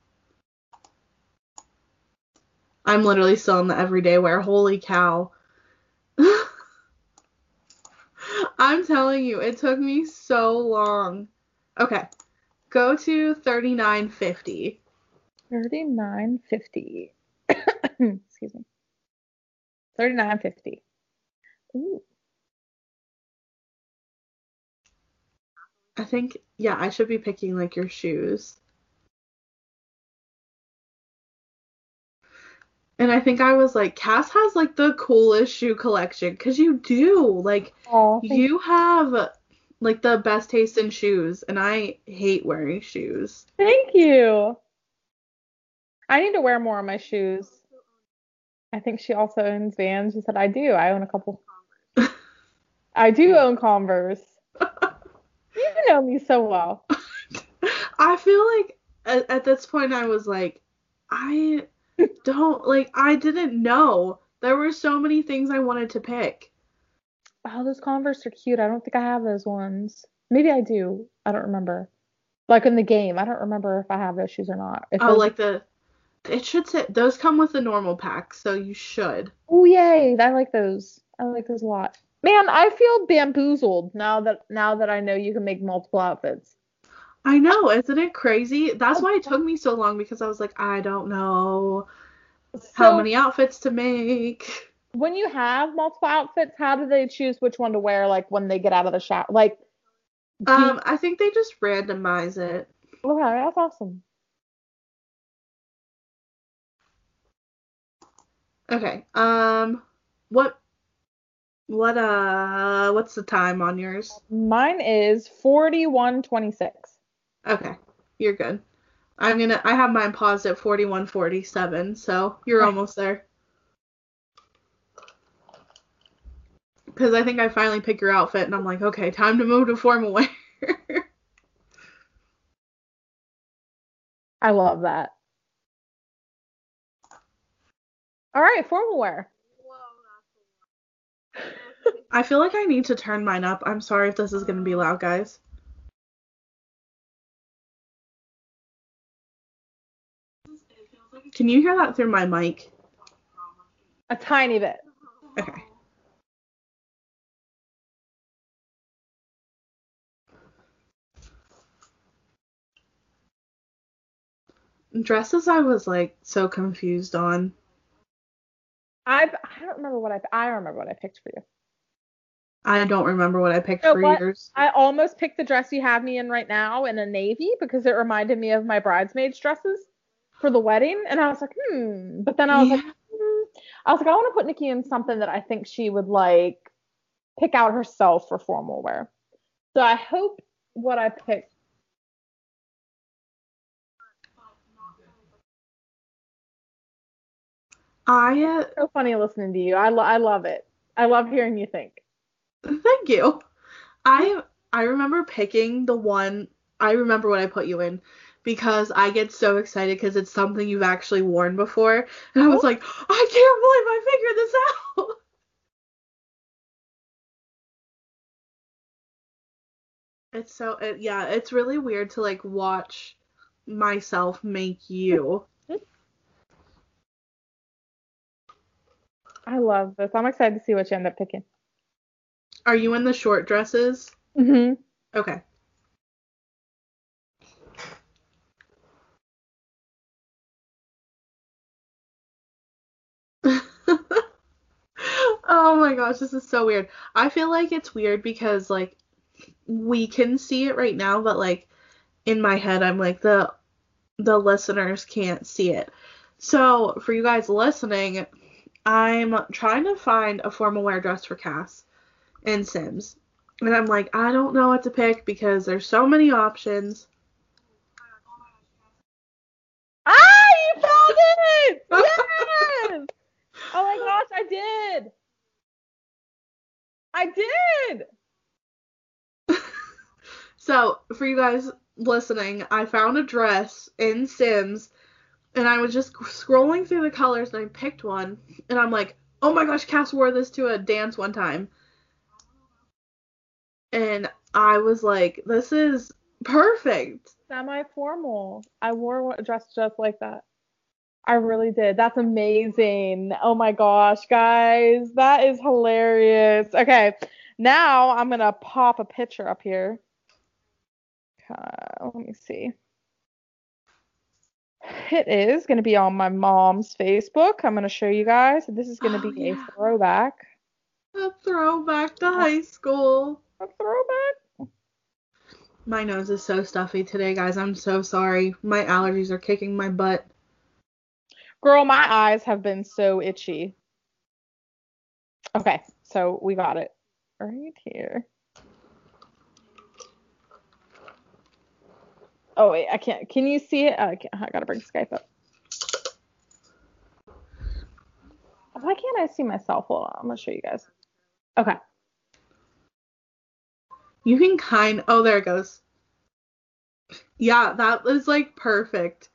I'm literally still in the everyday wear. Holy cow. I'm telling you, it took me so long. Okay, go to 3950. Thirty-nine fifty. Excuse me. Thirty-nine fifty. Ooh. I think, yeah, I should be picking like your shoes. And I think I was like, Cass has like the coolest shoe collection because you do. Like, thank you have like the best taste in shoes, and I hate wearing shoes. Thank you. I need to wear more of my shoes. I think she also owns Vans. She said, I do. I own a couple. I do own Converse. You know me so well. I feel like at, at this point I was like, I don't like I didn't know. There were so many things I wanted to pick. Oh, those Converse are cute. I don't think I have those ones. Maybe I do. I don't remember. Like in the game, I don't remember if I have those shoes or not. If Oh, those- like the it should say those come with the normal pack, so you should. Oh yay! I like those. I like those a lot. Man, I feel bamboozled now that now that I know you can make multiple outfits. I know, isn't it crazy? That's why it took me so long because I was like, I don't know how many outfits to make. when you have multiple outfits, how do they choose which one to wear? Like when they get out of the shower? Like, do you- Um, I think they just randomize it. okay, that's awesome. Okay. Um, what What uh what's the time on yours? Mine is 41.26. Okay. You're good. I'm gonna I have mine paused at forty one forty seven, so you're almost there. Cause I think I finally pick your outfit and I'm like, okay, time to move to formal wear. I love that. All right, formal wear. I feel like I need to turn mine up. I'm sorry if this is gonna be loud, guys. Can you hear that through my mic? A tiny bit. Okay. Dresses I was like so confused on. I I don't remember what I I don't remember what I picked for you. I don't remember what I picked for what? yours. I almost picked the dress you have me in right now in a navy because it reminded me of my bridesmaids dresses for the wedding, and I was like, hmm. But then I was like, hmm. I was like, I want to put Nikki in something that I think she would like pick out herself for formal wear. So I hope what I picked. I uh, So funny listening to you. I lo- I love it. I love hearing you think. thank you. I I remember picking the one. I remember what I put you in because I get so excited because it's something you've actually worn before, and I was like, I can't believe I figured this out. It's so it, yeah, it's really weird to like watch myself make you. I love this. I'm excited to see what you end up picking. Are you in the short dresses? Mm-hmm. Okay. Oh my gosh, this is so weird. I feel like it's weird because like we can see it right now, but like in my head I'm like the the listeners can't see it. So, for you guys listening, I'm trying to find a formal wear dress for Cass and Sims. And I'm like, I don't know what to pick because there's so many options. Ah, you found it! Yes! oh my gosh, I did. I did. So, for you guys listening, I found a dress in Sims and I was just scrolling through the colors and I picked one and I'm like, oh my gosh, Cass wore this to a dance one time. And I was like, this is perfect. Semi-formal. I wore a dress just like that. I really did. That's amazing. Oh my gosh, guys, that is hilarious. Okay, now I'm gonna pop a picture up here. Uh, let me see. It is going to be on my mom's Facebook. I'm going to show you guys. This is going to Oh, be yeah. a throwback. A throwback to high school. A throwback? My nose is so stuffy today, guys. I'm so sorry. My allergies are kicking my butt. Girl, my eyes have been so itchy. Okay, so we got it right here. Oh wait, I can't. Can you see it? Oh, I, I gotta bring Skype up. Why can't I see myself? On, I'm gonna show you guys. Okay. You can kind oh there it goes. Yeah, that was like perfect.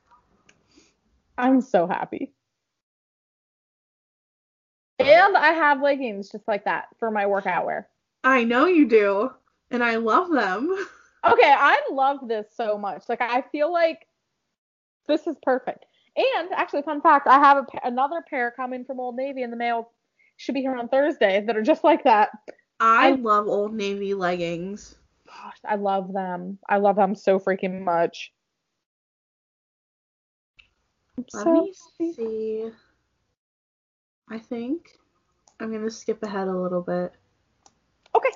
I'm so happy. And I have leggings just like that for my workout wear. I know you do. And I love them. Okay, I love this so much. Like I feel like this is perfect. And actually, fun fact, I have a, another pair coming from Old Navy in the mail. Should be here on Thursday that are just like that. I I- love Old Navy leggings. Gosh, I love them. I love them so freaking much. Let so me happy. see. I think I'm gonna skip ahead a little bit. Okay.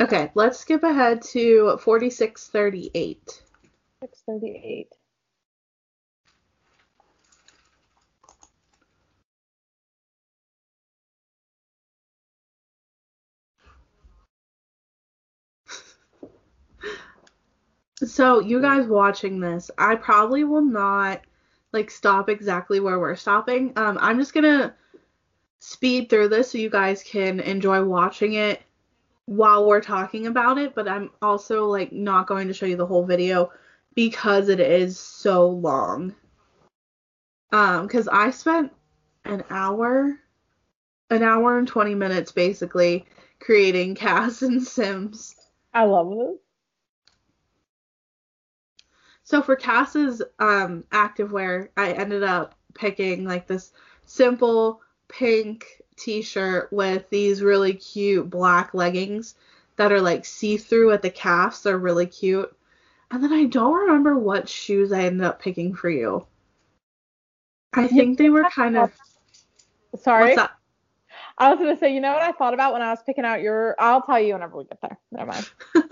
Okay, let's skip ahead to 4638. 638. So you guys watching this, I probably will not like stop exactly where we're stopping. Um, I'm just gonna speed through this so you guys can enjoy watching it while we're talking about it, but I'm also like not going to show you the whole video because it is so long. Um, because I spent an hour, an hour and 20 minutes basically creating Cass and Sims. I love this. So for Cass's um activewear, I ended up picking like this simple pink t-shirt with these really cute black leggings that are like see-through at the calves. They're really cute. And then I don't remember what shoes I ended up picking for you. I think they were kind of Sorry. I was gonna say, you know what I thought about when I was picking out your I'll tell you whenever we get there. Never mind.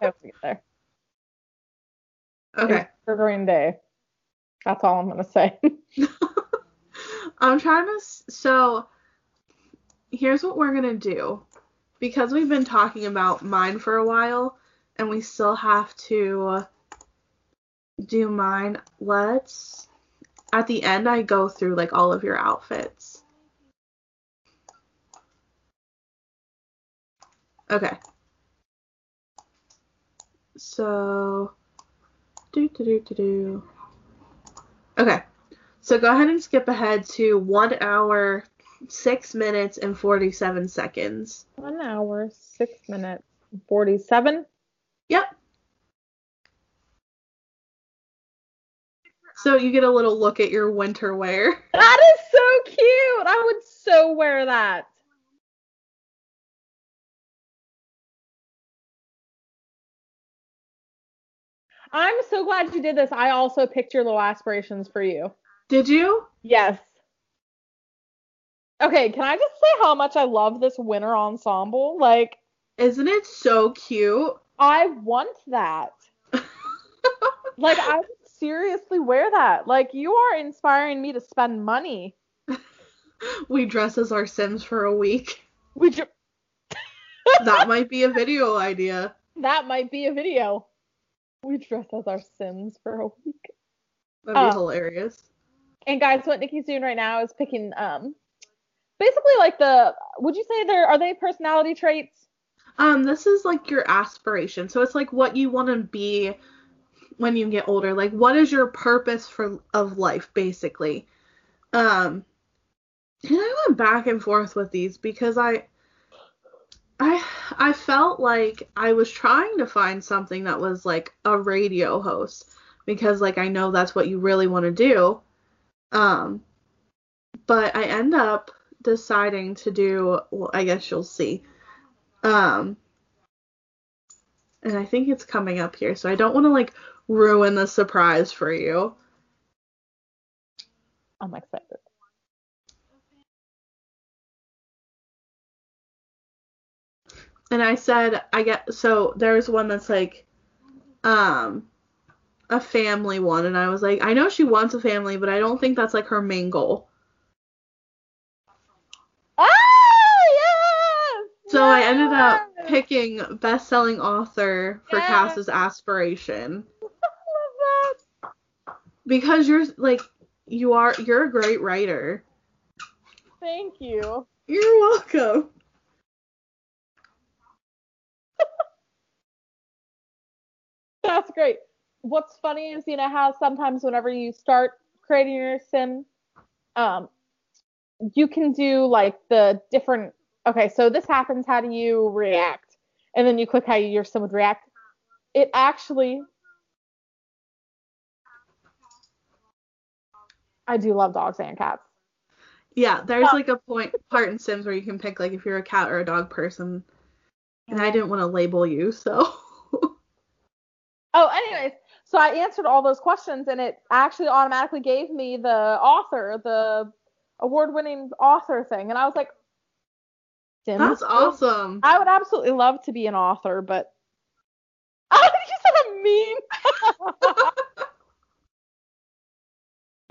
If we get there. Okay. For Green Day. That's all I'm gonna say. I'm trying to. So, here's what we're gonna do. Because we've been talking about mine for a while, and we still have to do mine. Let's. At the end, I go through like all of your outfits. Okay. So. Do do do do do. Okay. So go ahead and skip ahead to one hour, six minutes, and 47 seconds. One hour, six minutes, forty-seven. Yep. So you get a little look at your winter wear. That is so cute. I would so wear that. I'm so glad you did this. I also picked your little aspirations for you. Did you? Yes. Okay, can I just say how much I love this winter ensemble? Like, Isn't it so cute? I want that. Like, I would seriously wear that. Like, you are inspiring me to spend money. we dress as our Sims for a week. You? That might be a video idea. That might be a video. We dress as our Sims for a week. That'd be Oh. hilarious. And guys, what Nikki's doing right now is picking um basically like the would you say there are they personality traits? Um, this is like your aspiration. So it's like what you want to be when you get older. Like what is your purpose for of life basically. Um and I went back and forth with these because I I I felt like I was trying to find something that was like a radio host because like I know that's what you really want to do. Um but I end up deciding to do well I guess you'll see. Um and I think it's coming up here, so I don't want to like ruin the surprise for you. I'm excited. And I said, I get so there's one that's like um a family one and I was like, I know she wants a family, but I don't think that's like her main goal. Ah yes! So I ended up picking best-selling author for Yes. Cass's aspiration I love that. because you're like you are you're a great writer. Thank you. You're welcome. That's great. What's funny is you know how sometimes whenever you start creating your sim, um, you can do like the different. Okay, so this happens. How do you react? And then you click how your sim would react. It actually. I do love dogs and cats. Yeah, there's Oh. like a point part in Sims where you can pick like if you're a cat or a dog person. And I didn't want to label you, so Oh, anyways, so I answered all those questions and it actually automatically gave me the author, the award-winning author thing, and I was like, that's awesome. I would absolutely love to be an author, but oh, you said I'm mean.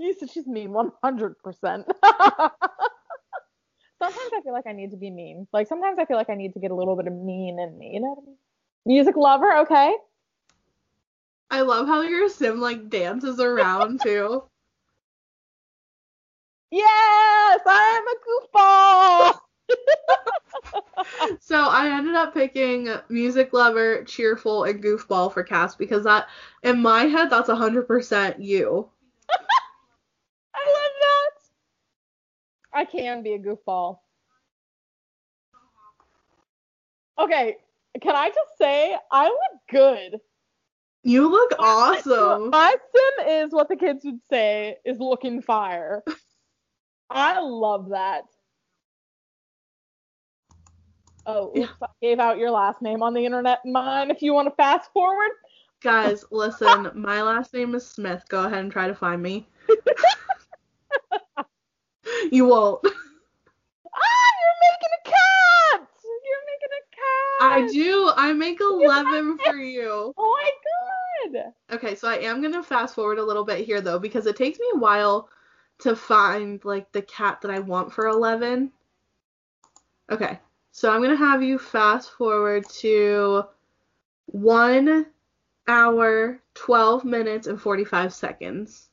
you said she's mean 100%. sometimes I feel like I need to be mean. Like sometimes I feel like I need to get a little bit of mean in me. You know what I mean? Music lover, okay. I love how your sim like dances around too. Yes, I'm a goofball. so I ended up picking music lover, cheerful, and goofball for Cass because that in my head that's hundred percent you. I love that. I can be a goofball. Okay, can I just say I look good. You look awesome. My sim is what the kids would say is looking fire. I love that. Oh, oops, I gave out your last name on the internet and mine if you want to fast forward. Guys, listen, my last name is Smith. Go ahead and try to find me. you won't. Ah, you're making a cat! You're making a cat! I do. I make 11 for you. Oh my god! Okay, so I am to fast forward a little bit here though because it takes me a while to find like the cat that I want for 11. Okay. So I'm to have you fast forward to 1 hour, 12 minutes and 45 seconds.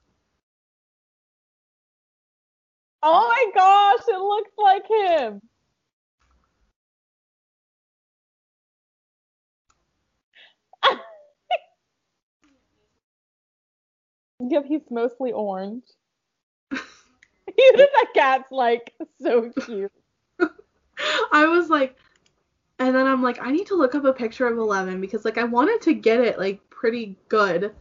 Oh my gosh, it looks like him. Yep, he's mostly orange. Even that cat's like so cute. I was like, and then I'm like, I need to look up a picture of Eleven because like I wanted to get it like pretty good.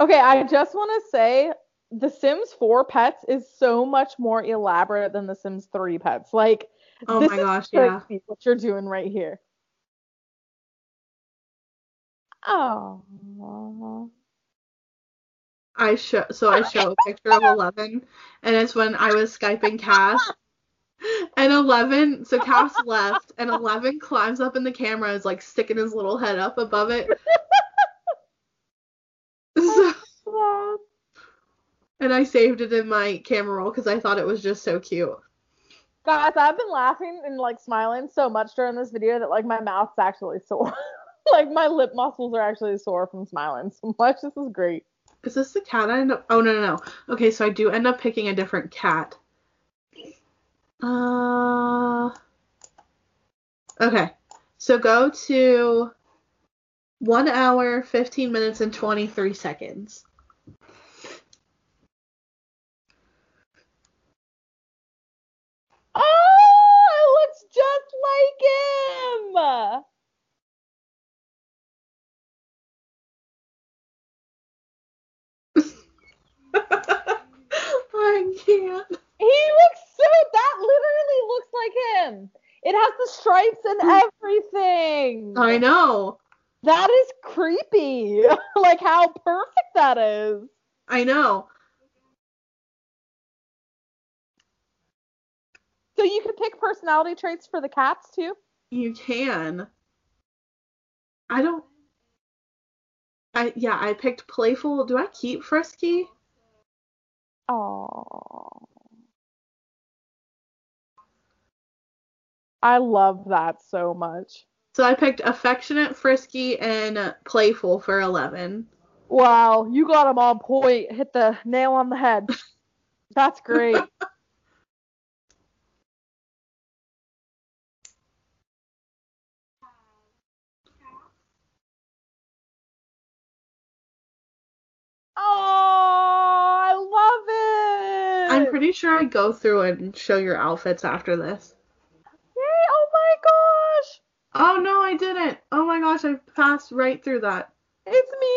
Okay, I just want to say The Sims 4 pets is so much more elaborate than The Sims 3 pets. Like, oh my gosh, yeah. What you're doing right here. Oh. I show so I show a picture of Eleven, and it's when I was skyping Cass. And Eleven, so Cass left, and Eleven climbs up in the camera, is like sticking his little head up above it. Oh, so, and I saved it in my camera roll because I thought it was just so cute. Guys, I've been laughing and like smiling so much during this video that like my mouth's actually sore. like my lip muscles are actually sore from smiling so much. This is great. Is this the cat I end up? Oh no no no. Okay, so I do end up picking a different cat. Uh. Okay, so go to one hour, fifteen minutes, and twenty three seconds. Oh, it looks just like him. I can't. He looks so. That literally looks like him. It has the stripes and hmm. everything. I know. That is creepy. like how perfect that is. I know. So you could pick personality traits for the cats too. You can. I don't. I yeah. I picked playful. Do I keep frisky? Oh. I love that so much. So I picked affectionate, frisky, and playful for 11. Wow, you got him on point. Hit the nail on the head. That's great. Pretty sure I go through and show your outfits after this. Yay, oh my gosh. Oh no, I didn't. Oh my gosh, I passed right through that. It's me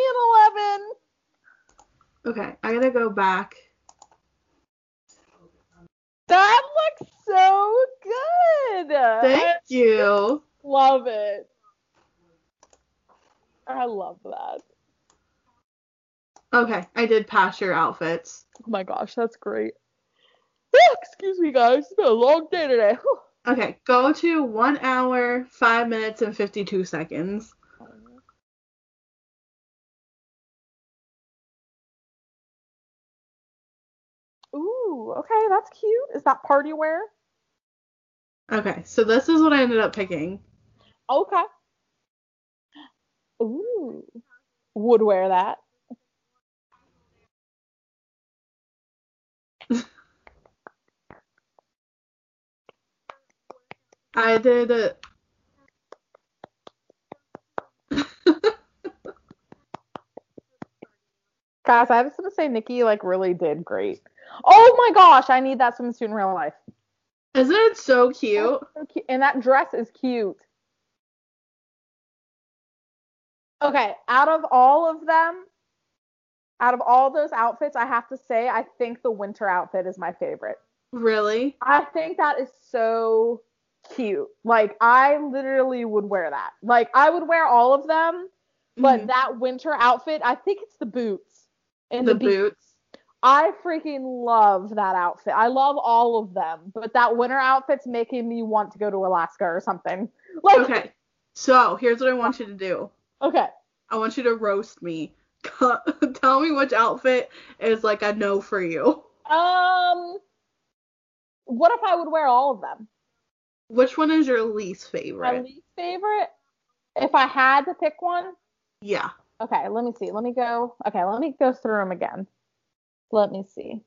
and 11. Okay, I gotta go back. That looks so good. Thank you. Love it. I love that. Okay, I did pass your outfits. Oh my gosh, that's great. Excuse me, guys. It's been a long day today. Whew. Okay, go to one hour, five minutes, and 52 seconds. Ooh, okay, that's cute. Is that party wear? Okay, so this is what I ended up picking. Okay. Ooh. would wear that. I did it. Guys, I was gonna say Nikki like really did great. Oh my gosh, I need that swimsuit in real life. Isn't it so cute? So cute. And that dress is cute. Okay, out of all of them, out of all those outfits, I have to say I think the winter outfit is my favorite. Really? I think that is so cute. Like I literally would wear that. Like I would wear all of them, but Mhm. that winter outfit, I think it's the boots and the, the, boots. I freaking love that outfit. I love all of them, but that winter outfit's making me want to go to Alaska or something. Like Okay. So here's what I want you to do. okay. I want you to roast me. Tell me which outfit is like a no for you. Um what if I would wear all of them? Which one is your least favorite? My least favorite? If I had to pick one, Yeah. Okay, let me see. Let me go. Okay, let me go through them again. Let me see.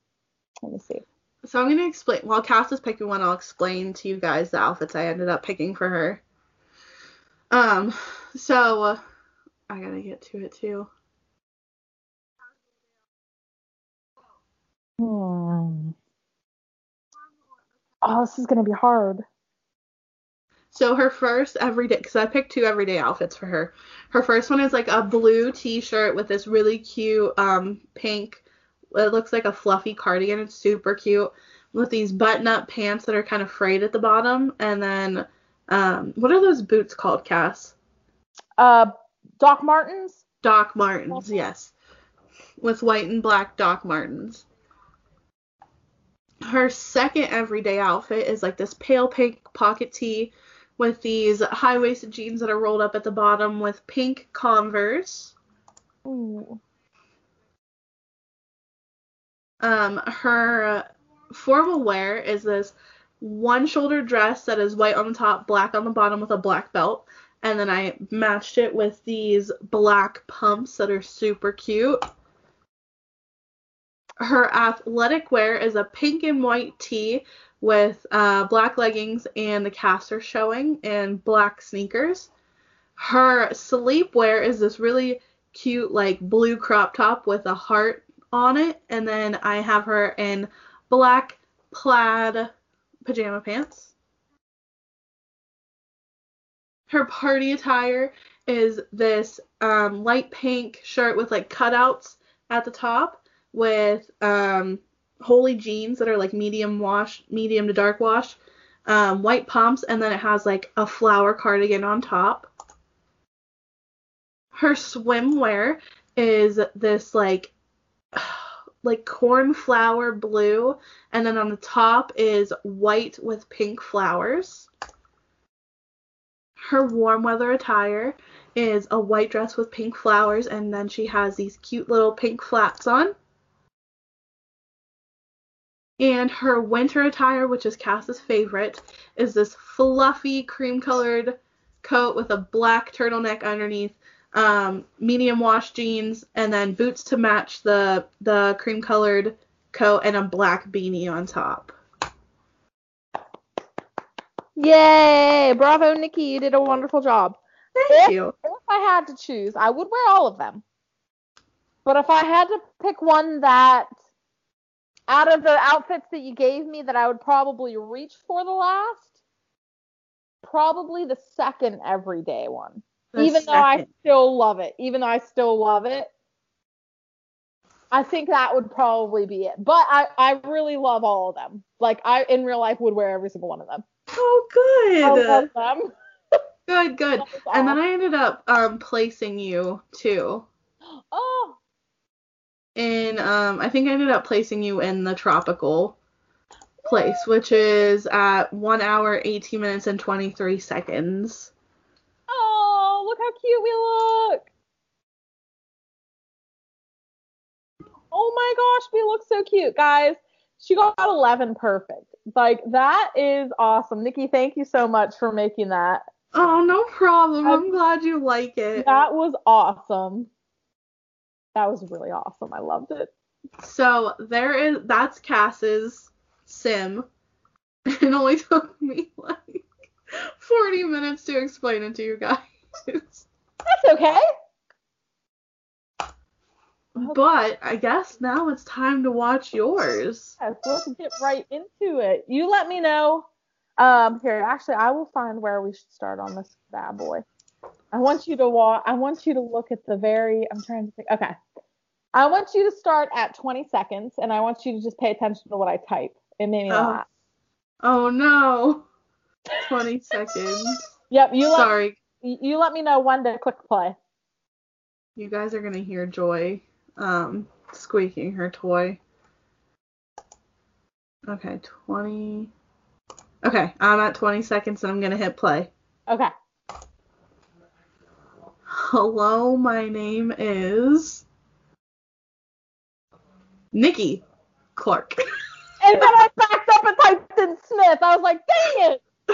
Let me see. So I'm gonna explain. While Cass is picking one, I'll explain to you guys the outfits I ended up picking for her. Um. So I gotta get to it too. Hmm. Oh, this is gonna be hard. So her first everyday, because I picked two everyday outfits for her. Her first one is like a blue T-shirt with this really cute um pink. It looks like a fluffy cardigan. It's super cute with these button-up pants that are kind of frayed at the bottom, and then um, what are those boots called, Cass? Uh, Doc Martens. Doc Martens, Mhm. yes, with white and black Doc Martens. Her second everyday outfit is like this pale pink pocket tee with these high waisted jeans that are rolled up at the bottom with pink Converse. Ooh. Um, her formal wear is this one shoulder dress that is white on the top, black on the bottom with a black belt. And then I matched it with these black pumps that are super cute. Her athletic wear is a pink and white tee with uh, black leggings and the caster showing and black sneakers. Her sleepwear is this really cute like blue crop top with a heart on it, and then I have her in black plaid pajama pants. Her party attire is this um, light pink shirt with like cutouts at the top with um, holy jeans that are like medium wash, medium to dark wash, um, white pumps, and then it has like a flower cardigan on top. Her swimwear is this like like cornflower blue, and then on the top is white with pink flowers. Her warm weather attire is a white dress with pink flowers, and then she has these cute little pink flats on. And her winter attire, which is Cass's favorite, is this fluffy cream colored coat with a black turtleneck underneath, um, medium wash jeans, and then boots to match the the cream colored coat and a black beanie on top. Yay! Bravo, Nikki. You did a wonderful job. Thank If- you. If I had to choose, I would wear all of them. But if I had to pick one that, out of the outfits that you gave me, that I would probably reach for the last, probably the second everyday one. The even though I still love it, even though I still love it, I think that would probably be it. But I, I really love all of them. Like I in real life would wear every single one of them. Oh, I good. love them. Good, good. And then. I ended up um placing you too. oh, In um I think I ended up placing you in the tropical place, which is at one hour, eighteen minutes and twenty three seconds. oh, look how cute we look. Oh my gosh, we look so cute, guys. She got 11 perfect. Like that is awesome. Nikki, thank you so much for making that. Oh, no problem. I- I'm glad you like it. That was awesome. That was really awesome. I loved it. So there is that's Cass's sim. It only took me like 40 minutes to explain it to you guys. That's okay. But I guess now it's time to watch yours. Yes, let's get right into it. You let me know. Um, here, actually, I will find where we should start on this bad boy. I want you to walk. I want you to look at the very. I'm trying to think. Okay. I want you to start at 20 seconds, and I want you to just pay attention to what I type. It made me Oh. laugh. Oh no. 20 seconds. Yep. You let Sorry. you let me know when to click play. You guys are gonna hear Joy um squeaking her toy. Okay, 20. Okay, I'm at 20 seconds and I'm gonna hit play. Okay. Hello, my name is Nikki Clark. And then I backed up and typed in Smith. I was like, dang it.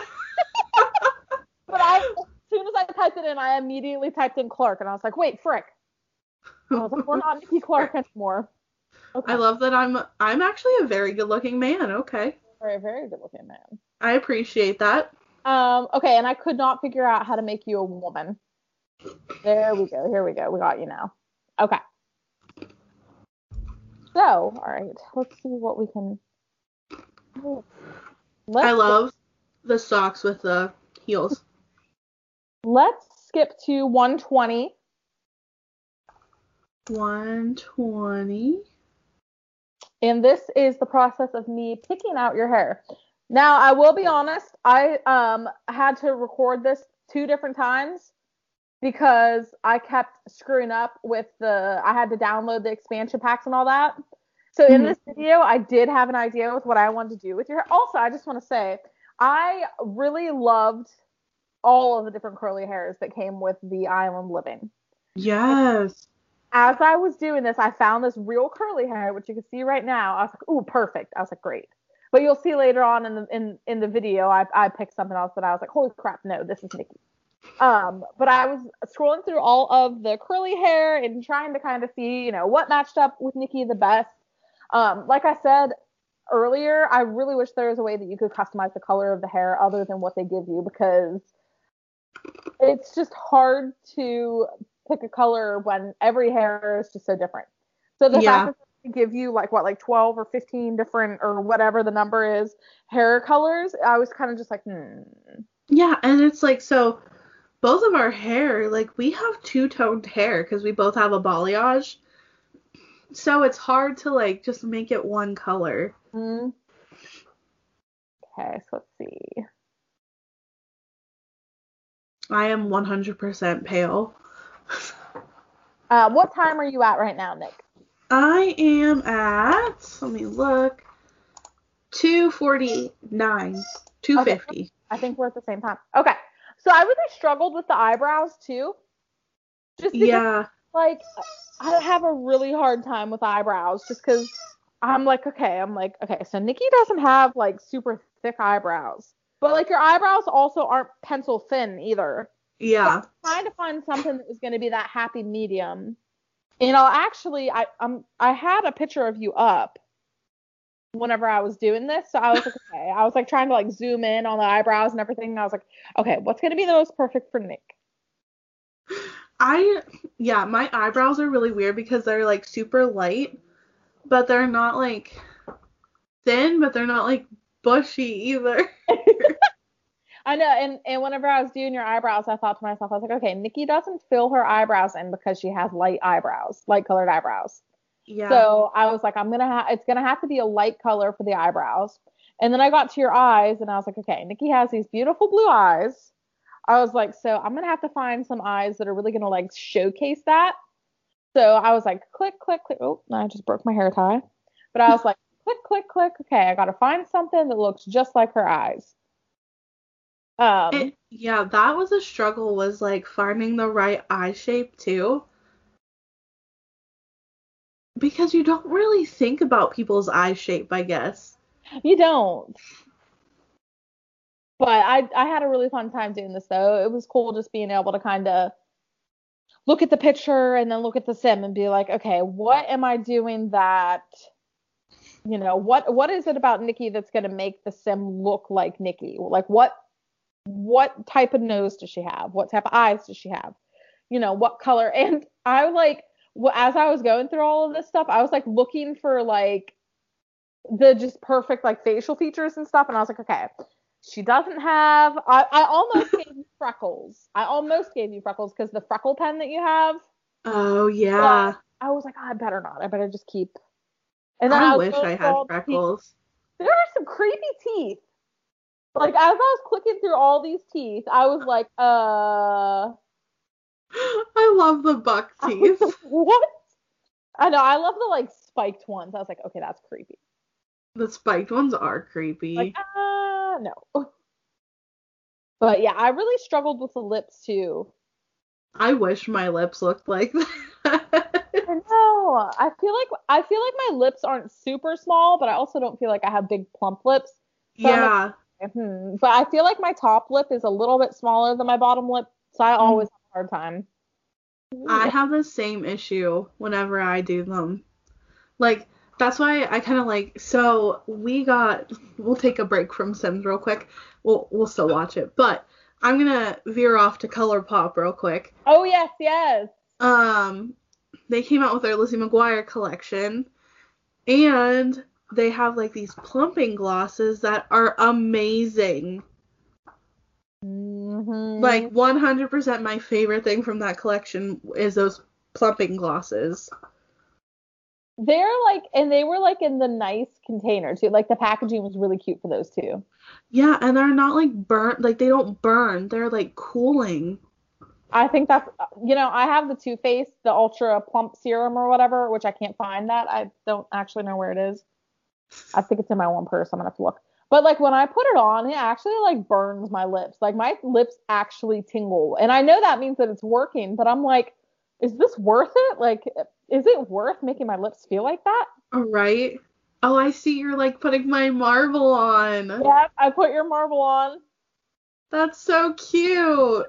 but I, as soon as I typed it in, I immediately typed in Clark, and I was like, wait, frick. I was like, we're not Nikki Clark anymore. Okay. I love that I'm I'm actually a very good looking man. Okay. very, very good looking man. I appreciate that. Um, okay, and I could not figure out how to make you a woman. There we go. Here we go. We got you now. Okay. So, all right, let's see what we can. Let's I love the socks with the heels. Let's skip to 120. 120. And this is the process of me picking out your hair. Now, I will be honest, I um had to record this two different times because I kept screwing up with the I had to download the expansion packs and all that. So in Mhm. this video, I did have an idea with what I wanted to do with your hair. Also, I just want to say I really loved all of the different curly hairs that came with the Island Living Yes. as I was doing this, I found this real curly hair, which you can see right now. I was like, ooh, perfect. I was like, great. But you'll see later on in the in, in the video, I, I picked something else that I was like, holy crap, no, this is Nikki. Um, but I was scrolling through all of the curly hair and trying to kind of see, you know, what matched up with Nikki the best. Um, like I said earlier, I really wish there was a way that you could customize the color of the hair other than what they give you because it's just hard to pick a color when every hair is just so different. So the Yeah. fact that they give you like what like 12 or 15 different or whatever the number is hair colors, I was kind of just like, hmm. Yeah, and it's like so both of our hair, like we have two-toned hair because we both have a balayage. So it's hard to like just make it one color. hmm. Okay, so let's see. I am 100% pale. Uh, what time are you at right now, Nick? I am at, let me look, 249, 250. I think we're at the same time. Okay. So I really struggled with the eyebrows too. Just because Yeah. like I have a really hard time with eyebrows just because I'm like, okay, I'm like, okay, so Nikki doesn't have like super thick eyebrows. But like your eyebrows also aren't pencil thin either. Yeah. trying to find something that was going to be that happy medium. And I'll actually, I um, I had a picture of you up whenever I was doing this, so I was like, okay, I was like trying to like zoom in on the eyebrows and everything. And I was like, okay, what's going to be the most perfect for Nick? I yeah, my eyebrows are really weird because they're like super light, but they're not like thin, but they're not like bushy either. I know, and and whenever I was doing your eyebrows, I thought to myself, I was like, okay, Nikki doesn't fill her eyebrows in because she has light eyebrows, light colored eyebrows. Yeah. So I was like, I'm gonna have it's gonna have to be a light color for the eyebrows. And then I got to your eyes and I was like, okay, Nikki has these beautiful blue eyes. I was like, so I'm gonna have to find some eyes that are really gonna like showcase that. So I was like, click, click, click. Oh, I just broke my hair tie. But I was like, click, click, click. Okay, I gotta find something that looks just like her eyes. Um, It- yeah, that was a struggle was like finding the right eye shape too. Because you don't really think about people's eye shape, I guess. You don't. But I I had a really fun time doing this though. It was cool just being able to kind of look at the picture and then look at the sim and be like, okay, what am I doing that you know, what what is it about Nikki that's going to make the sim look like Nikki? Like what what type of nose does she have? What type of eyes does she have? You know, what color? And I like as I was going through all of this stuff, I was like looking for like the just perfect like facial features and stuff and I was like, okay, she doesn't have. I, I almost gave you freckles. I almost gave you freckles because the freckle pen that you have. Oh yeah. I was like, oh, I better not. I better just keep. And then I, I wish I had freckles. There are some creepy teeth. Like as I was clicking through all these teeth, I was like, uh. I love the buck teeth. what? I know. I love the like spiked ones. I was like, okay, that's creepy. The spiked ones are creepy. Like, uh, no. But yeah, I really struggled with the lips too. I wish my lips looked like that. I know. I feel like I feel like my lips aren't super small, but I also don't feel like I have big plump lips. So yeah. Like, hmm. But I feel like my top lip is a little bit smaller than my bottom lip, so I always have a hard time. I have the same issue whenever I do them. Like that's why I kind of like. So we got. We'll take a break from Sims real quick. We'll we'll still watch it, but I'm gonna veer off to ColourPop real quick. Oh yes, yes. Um, they came out with their Lizzie McGuire collection, and they have like these plumping glosses that are amazing. Mm-hmm. Like 100% my favorite thing from that collection is those plumping glosses. They're like, and they were like in the nice container too. Like the packaging was really cute for those too. Yeah, and they're not like burnt. Like they don't burn. They're like cooling. I think that's you know I have the Too Faced the Ultra Plump Serum or whatever, which I can't find that. I don't actually know where it is. I think it's in my one purse. I'm gonna have to look. But like when I put it on, it actually like burns my lips. Like my lips actually tingle, and I know that means that it's working. But I'm like, is this worth it? Like, is it worth making my lips feel like that? Oh, right. Oh, I see you're like putting my marble on. Yeah, I put your marble on. That's so cute.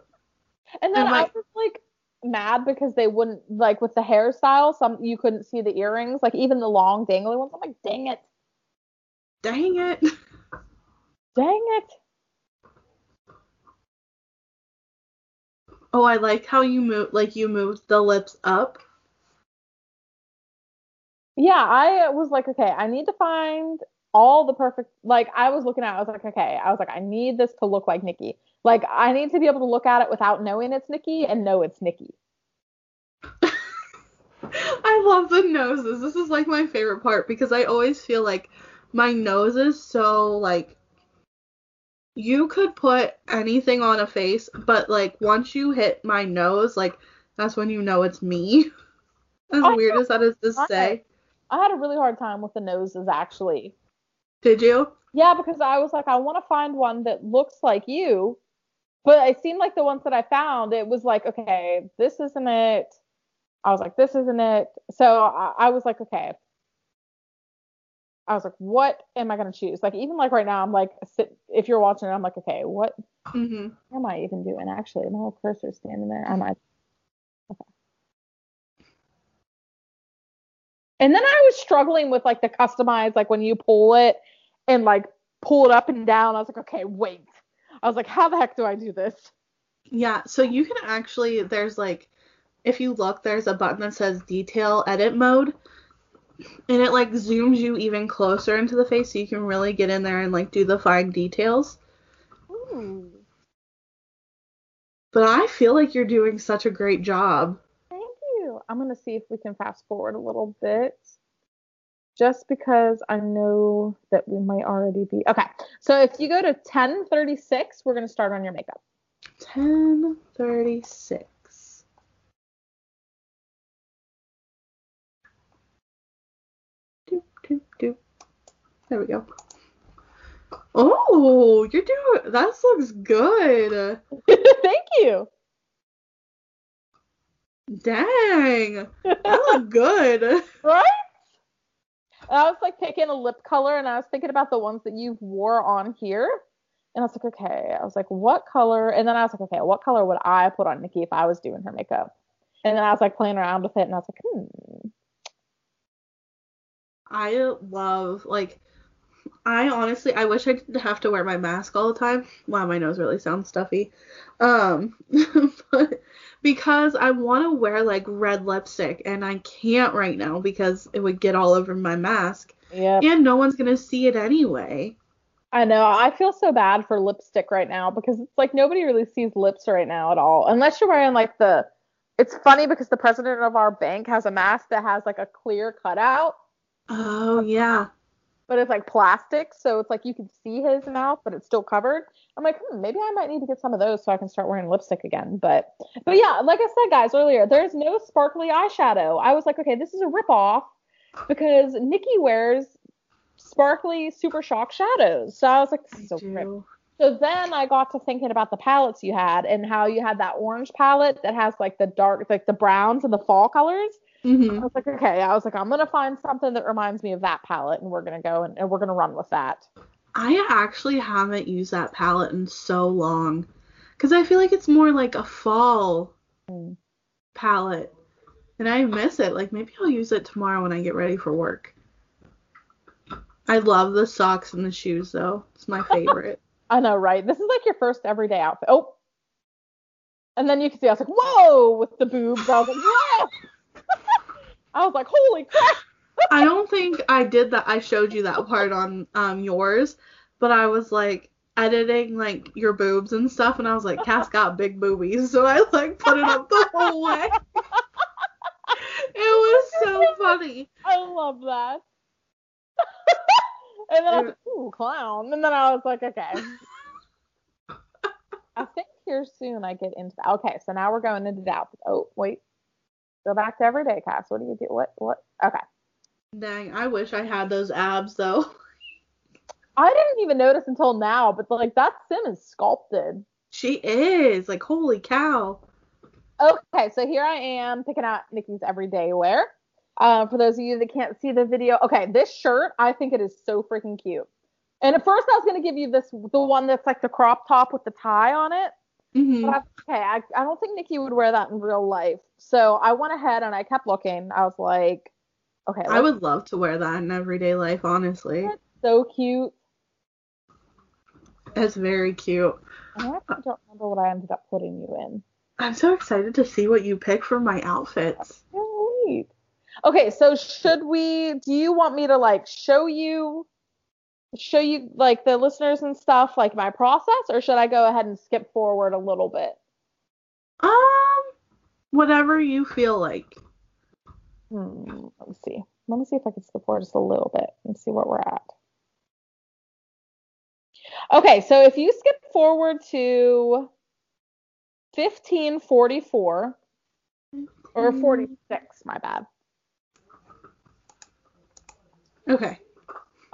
And then and like, I was like mad because they wouldn't like with the hairstyle, some you couldn't see the earrings, like even the long dangly ones. I'm like, dang it. Dang it. Dang it. Oh, I like how you move like you moved the lips up. Yeah, I was like, okay, I need to find all the perfect like I was looking at I was like, okay, I was like, I need this to look like Nikki. Like I need to be able to look at it without knowing it's Nikki and know it's Nikki. I love the noses. This is like my favorite part because I always feel like my nose is so like you could put anything on a face, but like once you hit my nose, like that's when you know it's me. as I weird as that is to say. I had a really hard time with the noses actually. Did you? Yeah, because I was like, I want to find one that looks like you, but it seemed like the ones that I found, it was like, okay, this isn't it. I was like, this isn't it. So I, I was like, okay, I was like, what am I gonna choose? Like even like right now, I'm like, sit. if you're watching it, I'm like, okay, what mm-hmm. am I even doing? Actually, my whole cursor standing there. I? Okay. And then I was struggling with like the customize, like when you pull it and like pull it up and down. I was like, okay, wait. I was like, how the heck do I do this? Yeah, so you can actually there's like if you look, there's a button that says detail edit mode and it like zooms you even closer into the face so you can really get in there and like do the fine details. Ooh. But I feel like you're doing such a great job. Thank you. I'm going to see if we can fast forward a little bit. Just because I know that we might already be. Okay. So if you go to 1036, we're going to start on your makeup. 1036. Doop, doop. There we go. Oh, you're doing that looks good. Thank you. Dang. That look good. Right? And I was like picking a lip color and I was thinking about the ones that you've wore on here. And I was like, okay. I was like, what color? And then I was like, okay, what color would I put on Nikki if I was doing her makeup? And then I was like playing around with it, and I was like, hmm. I love like I honestly I wish I didn't have to wear my mask all the time. Wow, my nose really sounds stuffy. Um but because I want to wear like red lipstick and I can't right now because it would get all over my mask. Yeah. And no one's going to see it anyway. I know. I feel so bad for lipstick right now because it's like nobody really sees lips right now at all. Unless you're wearing like the it's funny because the president of our bank has a mask that has like a clear cutout Oh, yeah. but it's like plastic, so it's like you can see his mouth, but it's still covered. I'm like, hmm, maybe I might need to get some of those so I can start wearing lipstick again. But, but yeah, like I said, guys, earlier, there's no sparkly eyeshadow. I was like, okay, this is a ripoff because Nikki wears sparkly Super Shock shadows. So I was like, this is so rip. So then I got to thinking about the palettes you had and how you had that orange palette that has like the dark, like the browns and the fall colors. I Mhm. was like, okay. I was like, I'm gonna find something that reminds me of that palette, and we're gonna go and, and we're gonna run with that. I actually haven't used that palette in so long cuz I feel like it's more like a fall Mm. palette. And I miss it. Like maybe I'll use it tomorrow when I get ready for work. I love the socks and the shoes though. It's my favorite. I know, right? This is like your first everyday outfit. Oh, and then you can see I was like, whoa, with the boobs. I was like, whoa. I was like, holy crap. I don't think I did that. I showed you that part on um yours, but I was like editing like your boobs and stuff, and I was like, Cass got big boobies, so I like put it up the whole way. It was so funny. I love that. and then I was like, ooh, clown. And then I was like, okay. I think here soon I get into that. Okay, so now we're going into the outfit. Oh, wait. Go back to everyday Cass. What do you do? What? What? Okay. Dang, I wish I had those abs though. I didn't even notice until now, but like that sim is sculpted. She is like, holy cow. Okay, so here I am picking out Nikki's everyday wear. Uh, for those of you that can't see the video, okay, this shirt I think it is so freaking cute. And at first I was gonna give you this the one that's like the crop top with the tie on it. Hmm But I, okay, I, I don't think Nikki would wear that in real life. So I went ahead and I kept looking. I was like, okay, I would love to wear that in everyday life, honestly. that's so cute. That's very cute. I actually don't remember what I ended up putting you in. I'm so excited to see what you pick for my outfits. Okay, so should we? Do you want me to like show you, show you like the listeners and stuff, like my process, or should I go ahead and skip forward a little bit? Um, whatever you feel like. Hmm, let me see. Let me see if I can skip forward just a little bit and see what we're at. Okay, so if you skip forward to 1544 or 46, my bad. Okay.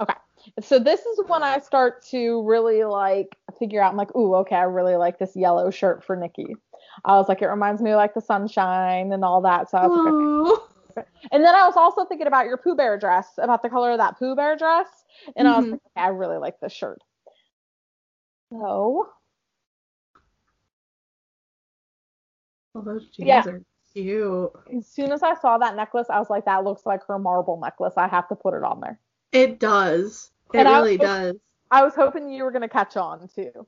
Okay. So this is when I start to really like figure out, I'm like, ooh, okay, I really like this yellow shirt for Nikki. I was like, it reminds me of like the sunshine and all that. So I was like, okay. And then I was also thinking about your Pooh Bear dress, about the color of that Pooh Bear dress. And I was Mhm. like, okay, I really like this shirt. So Oh, those jeans Yeah. are cute. as soon as I saw that necklace, I was like, that looks like her marble necklace. I have to put it on there. It does. It And really was- does. I was hoping you were gonna catch on too.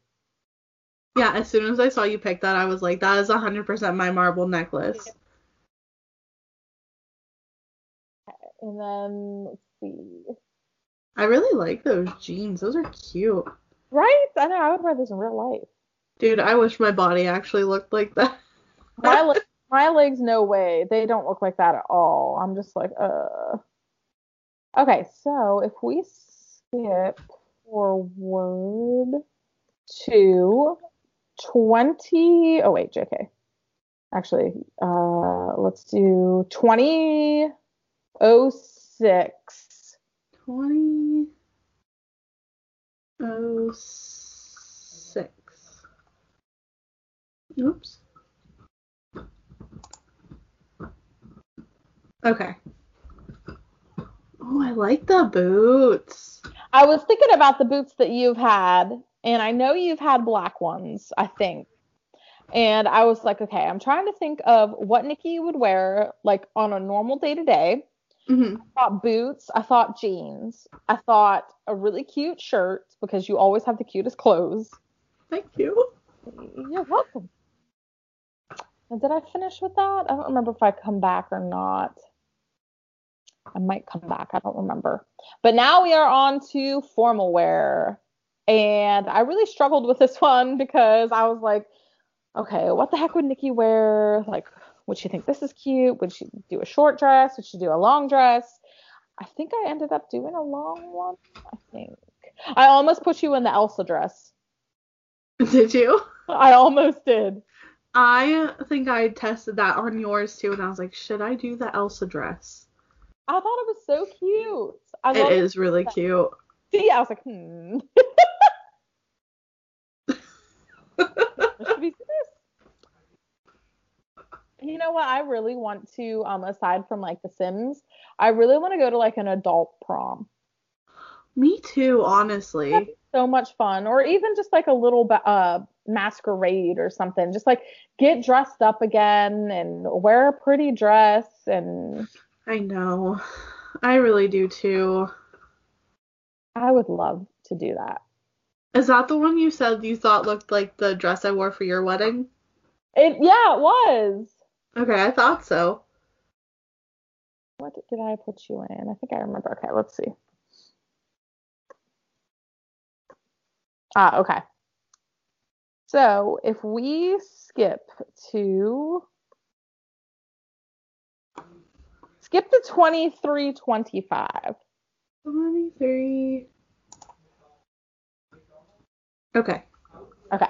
Yeah, as soon as I saw you pick that, I was like, that is 100% my marble necklace. And then let's see. I really like those jeans. Those are cute. Right? I know I would wear those in real life. Dude, I wish my body actually looked like that. My le- my legs, no way. They don't look like that at all. I'm just like, uh. Okay, so if we skip forward to 20. Oh, wait, JK. Actually, uh, let's do 2006. 20. Oh, six. Oops. Okay. Oh, I like the boots. I was thinking about the boots that you've had, and I know you've had black ones, I think. And I was like, okay, I'm trying to think of what Nikki would wear like on a normal day to day. I thought boots. I thought jeans. I thought a really cute shirt because you always have the cutest clothes. Thank you. You're welcome. And did I finish with that? I don't remember if I come back or not. I might come back. I don't remember. But now we are on to formal wear. And I really struggled with this one because I was like, okay, what the heck would Nikki wear? Like, would she think this is cute? Would she do a short dress? Would she do a long dress? I think I ended up doing a long one. I think. I almost put you in the Elsa dress. Did you? I almost did. I think I tested that on yours too, and I was like, should I do the Elsa dress? I thought it was so cute. I It is really cute. See, I was like, hmm. Should we do this? You know what? I really want to, um, aside from like The Sims, I really want to go to like an adult prom. Me too, honestly. So much fun, or even just like a little ba- uh masquerade or something. Just like get dressed up again and wear a pretty dress and I know. I really do too. I would love to do that. Is that the one you said you thought looked like the dress I wore for your wedding? It yeah, it was. Okay, I thought so. What did I put you in? I think I remember. Okay, let's see. Ah, okay. So if we skip to skip to 2325. 23. Okay. Okay.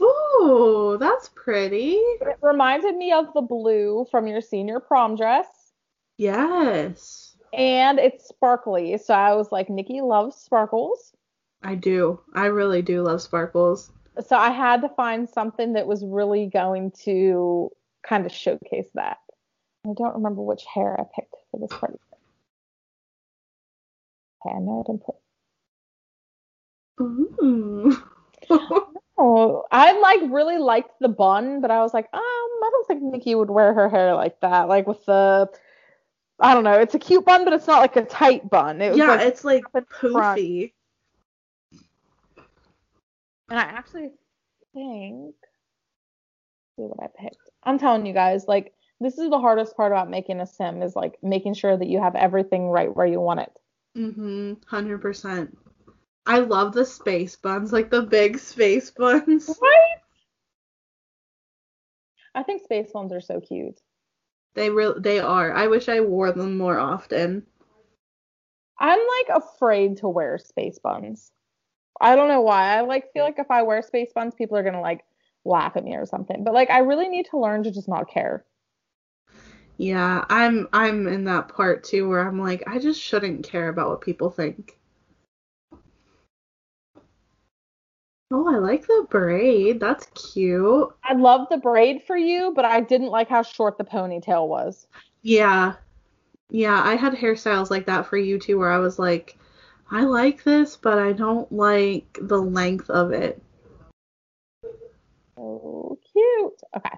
Ooh, that's pretty. It reminded me of the blue from your senior prom dress. Yes. And it's sparkly. So I was like, Nikki loves sparkles. I do. I really do love sparkles. So I had to find something that was really going to kind of showcase that. I don't remember which hair I picked for this part. Okay, I know I didn't put. Ooh. Oh, I like really liked the bun, but I was like, um, I don't think Nikki would wear her hair like that. Like with the, I don't know, it's a cute bun, but it's not like a tight bun. It was yeah, like, it's like poofy. and I actually think, see what I picked. I'm telling you guys, like this is the hardest part about making a sim is like making sure that you have everything right where you want it. Mm-hmm. Hundred percent. I love the space buns, like the big space buns. Right? I think space ones are so cute. They real they are. I wish I wore them more often. I'm like afraid to wear space buns. I don't know why. I like feel like if I wear space buns, people are gonna like laugh at me or something. But like I really need to learn to just not care. Yeah, I'm I'm in that part too where I'm like I just shouldn't care about what people think. Oh, I like the braid. That's cute. I love the braid for you, but I didn't like how short the ponytail was. Yeah. Yeah, I had hairstyles like that for you too where I was like I like this, but I don't like the length of it. So cute. Okay.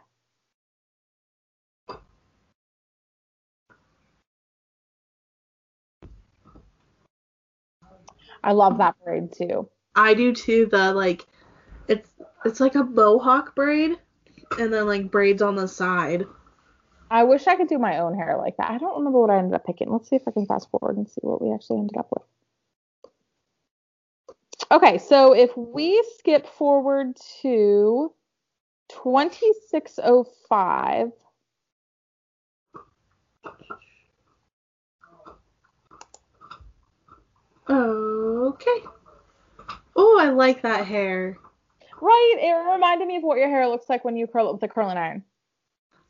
I love that braid too. I do too. The like, it's it's like a mohawk braid, and then like braids on the side. I wish I could do my own hair like that. I don't remember what I ended up picking. Let's see if I can fast forward and see what we actually ended up with. Okay, so if we skip forward to 2605. Okay. Oh, I like that hair. Right, it reminded me of what your hair looks like when you curl it with a curling iron.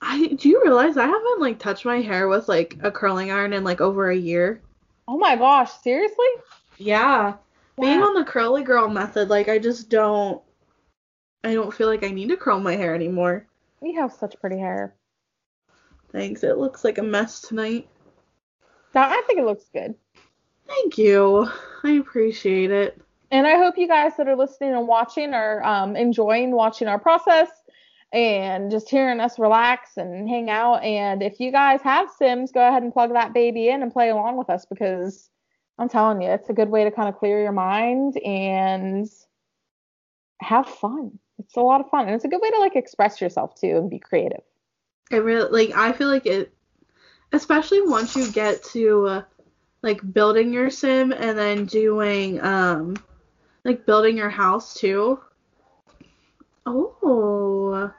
I do you realize I haven't like touched my hair with like a curling iron in like over a year? Oh my gosh, seriously? Yeah. Being on the curly girl method, like I just don't I don't feel like I need to curl my hair anymore. You have such pretty hair. Thanks. It looks like a mess tonight. Now, I think it looks good. Thank you. I appreciate it. And I hope you guys that are listening and watching are um, enjoying watching our process and just hearing us relax and hang out. And if you guys have Sims, go ahead and plug that baby in and play along with us because I'm telling you, it's a good way to kind of clear your mind and have fun. It's a lot of fun. And it's a good way to like express yourself too and be creative. It really like I feel like it especially once you get to uh, like building your sim and then doing um like building your house too. Oh.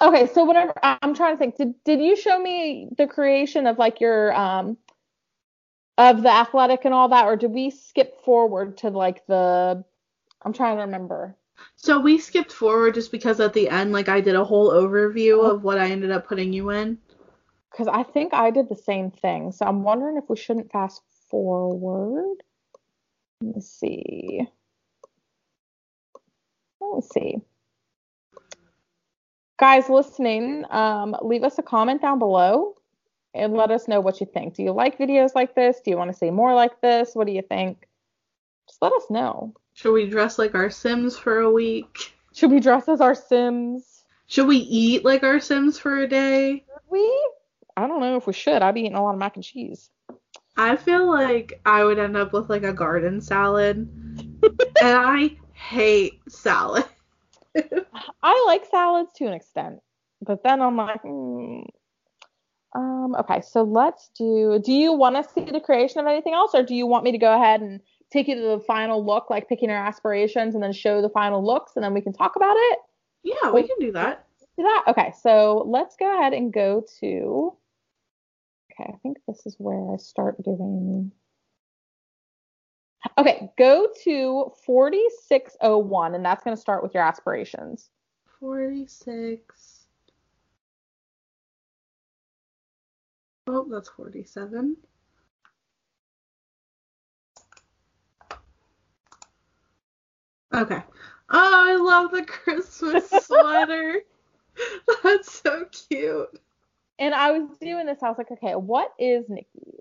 Okay, so whatever I'm trying to think. Did did you show me the creation of like your um of the athletic and all that or did we skip forward to like the I'm trying to remember. So we skipped forward just because at the end like I did a whole overview of what I ended up putting you in. Cuz I think I did the same thing. So I'm wondering if we shouldn't fast forward. Let me see. Let me see. Guys listening, um, leave us a comment down below and let us know what you think. Do you like videos like this? Do you want to see more like this? What do you think? Just let us know. Should we dress like our Sims for a week? Should we dress as our Sims? Should we eat like our Sims for a day? Should we? I don't know if we should. I'd be eating a lot of mac and cheese. I feel like I would end up with like a garden salad. and I hate salad. I like salads to an extent, but then I'm like, mm. um, okay, so let's do. Do you want to see the creation of anything else, or do you want me to go ahead and take you to the final look, like picking our aspirations, and then show the final looks, and then we can talk about it? Yeah, we can do that. Do that. Okay, so let's go ahead and go to. Okay, I think this is where I start doing. Okay, go to 4601, and that's going to start with your aspirations. 46. Oh, that's 47. Okay. Oh, I love the Christmas sweater. that's so cute. And I was doing this, I was like, okay, what is Nikki?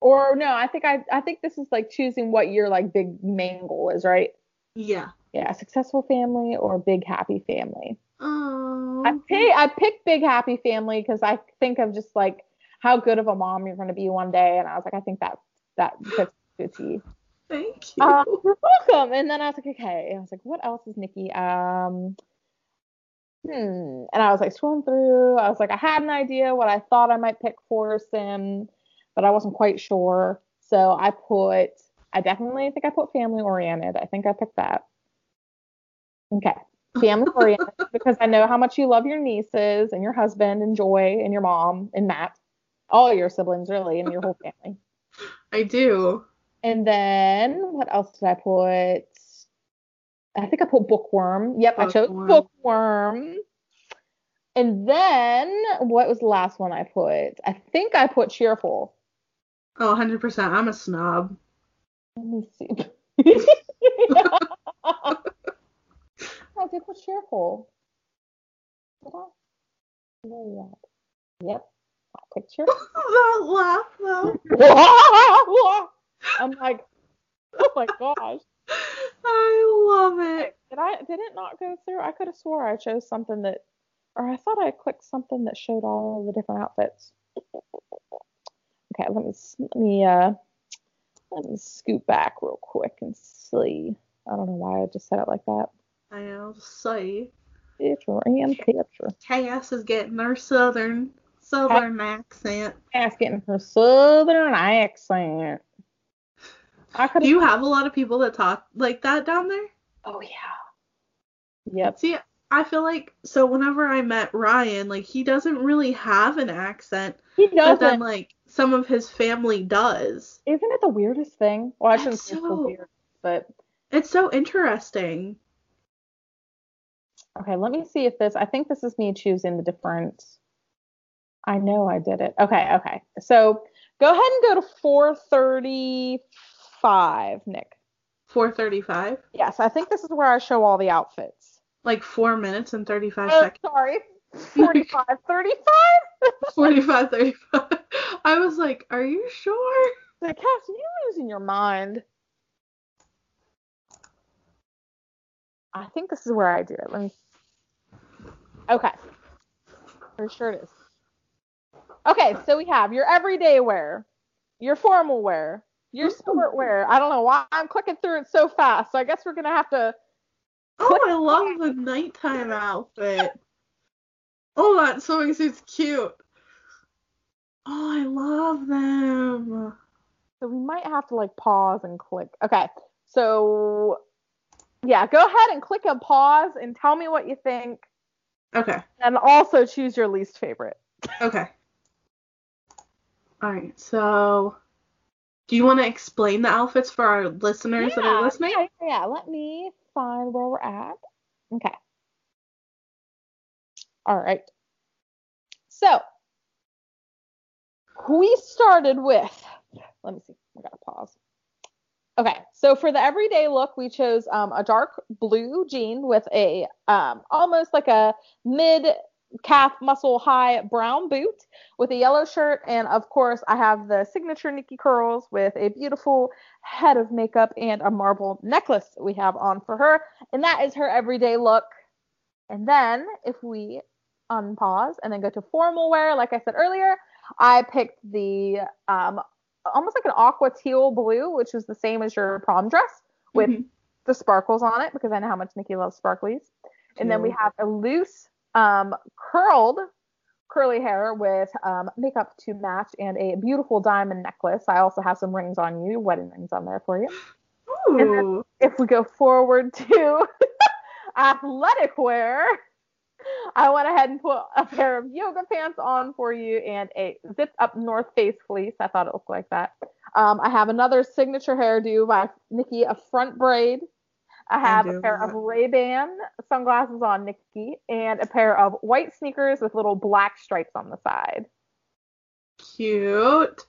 Or no, I think I I think this is like choosing what your like big main goal is, right? Yeah. Yeah, a successful family or big happy family. Oh. I pick I picked big happy family because I think of just like how good of a mom you're going to be one day, and I was like, I think that that fits good to you. Thank you. Um, you're welcome. And then I was like, okay. I was like, what else is Nikki? Um, hmm. And I was like scrolling through. I was like, I had an idea what I thought I might pick for Sim, but I wasn't quite sure. So I put, I definitely think I put family oriented. I think I picked that. Okay. Family oriented because I know how much you love your nieces and your husband and Joy and your mom and Matt, all your siblings really, and your whole family. I do. And then what else did I put? I think I put bookworm. Yep, I chose Bookworm. bookworm. And then what was the last one I put? I think I put cheerful. Oh, 100%. I'm a snob. Let me see. I did put cheerful. Did I? Where are you? Yep. I picked cheerful. that laugh, though. I'm like, oh my gosh. I love it. Did I did it not go through? I could have swore I chose something that or I thought I clicked something that showed all the different outfits. Okay, let me let me uh let me scoot back real quick and see. I don't know why I just said it like that. I know. Say, Picture and picture. Cass is getting her southern southern accent. Asking her southern accent. I Do you have a lot of people that talk like that down there? Oh yeah. Yep. See, I feel like so whenever I met Ryan, like he doesn't really have an accent, He doesn't. then like some of his family does. Isn't it the weirdest thing? Well, I shouldn't That's say it's the so- weird, but It's so interesting. Okay, let me see if this. I think this is me choosing the different. I know I did it. Okay, okay. So go ahead and go to 435, Nick. 435, Yes, I think this is where I show all the outfits. like four minutes and 35 Oh, seconds. sorry. 45, 35? 45, 35. I was like, are you sure? Like, Cass, you're losing your mind. I think this is where I do it. Let me. Okay. Pretty sure it is. Okay, so we have your everyday wear, your formal wear, your sport mm-hmm. wear. I don't know why I'm clicking through it so fast. So I guess we're gonna have to. Oh, I love the nighttime outfit. Oh, that swimming suit's cute. Oh, I love them. So we might have to like pause and click. Okay, so yeah, go ahead and click a pause and tell me what you think, Okay. and also choose your least favorite. Okay. All right. So, do you want to explain the outfits for our listeners that are listening? Yeah, yeah, let me find where we're at. Okay. All right. So we started with. Let me see. I gotta pause. Okay, so for the everyday look, we chose um, a dark blue jean with a um, almost like a mid calf muscle high brown boot with a yellow shirt, and of course, I have the signature Nikki curls with a beautiful head of makeup and a marble necklace we have on for her, and that is her everyday look. And then if we unpause and then go to formal wear, like I said earlier, I picked the um, almost like an aqua teal blue, which is the same as your prom dress with Mhm. the sparkles on it because I know how much Nikki loves sparklies. And then we have a loose um, curled curly hair with um, makeup to match and a beautiful diamond necklace. I also have some rings on you, wedding rings on there for you. Ooh. If we go forward to athletic wear, I went ahead and put a pair of yoga pants on for you and a zipped up North Face fleece. I thought it looked like that. Um, I have another signature hairdo by Nikki, a front braid. I have do a pair of. Ray-Ban sunglasses on Nikki and a pair of white sneakers with little black stripes on the side. Cute.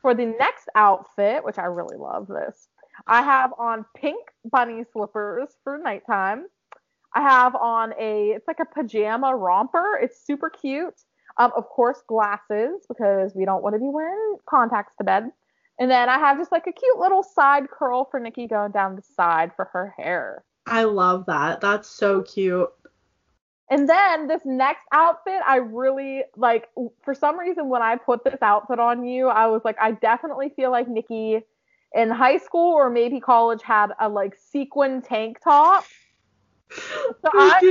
For the next outfit, which I really love this, I have on pink bunny slippers for nighttime. I have on a, it's like a pajama romper. It's super cute. Um, of course, glasses because we don't want to be wearing contacts to bed. And then I have just like a cute little side curl for Nikki going down the side for her hair. I love that. That's so cute. And then this next outfit, I really like. For some reason, when I put this outfit on you, I was like, I definitely feel like Nikki in high school or maybe college had a like sequin tank top. So I as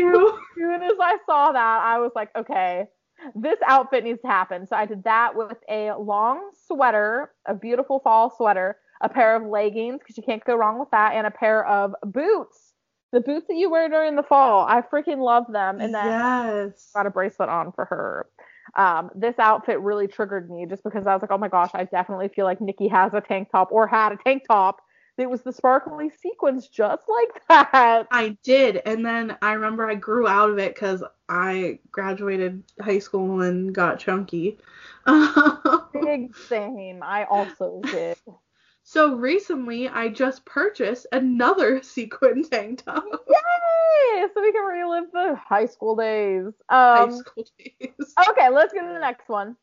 soon as I saw that, I was like, okay, this outfit needs to happen. So I did that with a long sweater, a beautiful fall sweater, a pair of leggings because you can't go wrong with that, and a pair of boots. The boots that you wear during the fall, I freaking love them. And then yes. got a bracelet on for her. Um, this outfit really triggered me just because I was like, oh my gosh, I definitely feel like Nikki has a tank top or had a tank top that was the sparkly sequins just like that. I did, and then I remember I grew out of it because I graduated high school and got chunky. Big same. I also did. so recently, I just purchased another sequin tank top. Yay! So we can relive the high school days. High Um, school days. okay, let's get to the next one.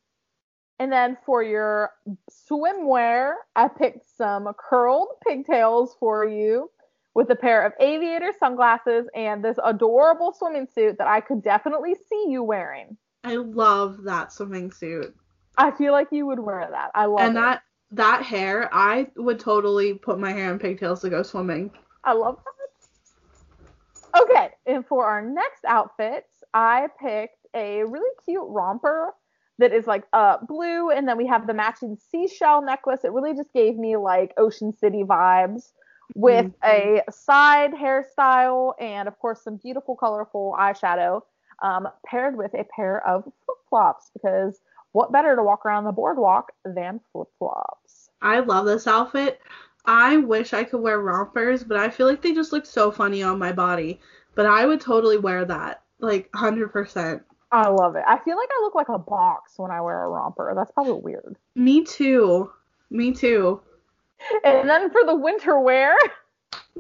And then for your swimwear, I picked some curled pigtails for you with a pair of aviator sunglasses and this adorable swimming suit that I could definitely see you wearing. I love that swimming suit. I feel like you would wear that. I love and it. that that hair, I would totally put my hair in pigtails to go swimming. I love that. Okay, and for our next outfit, I picked a really cute romper that is like uh blue, and then we have the matching seashell necklace. It really just gave me like Ocean City vibes with a side hairstyle and of course some beautiful colorful eyeshadow um, paired with a pair of flip flops because what better to walk around the boardwalk than flip flops? I love this outfit. I wish I could wear rompers, but I feel like they just look so funny on my body. But I would totally wear that. Like 100%. I love it. I feel like I look like a box when I wear a romper. That's probably weird. Me too. Me too. And then for the winter wear,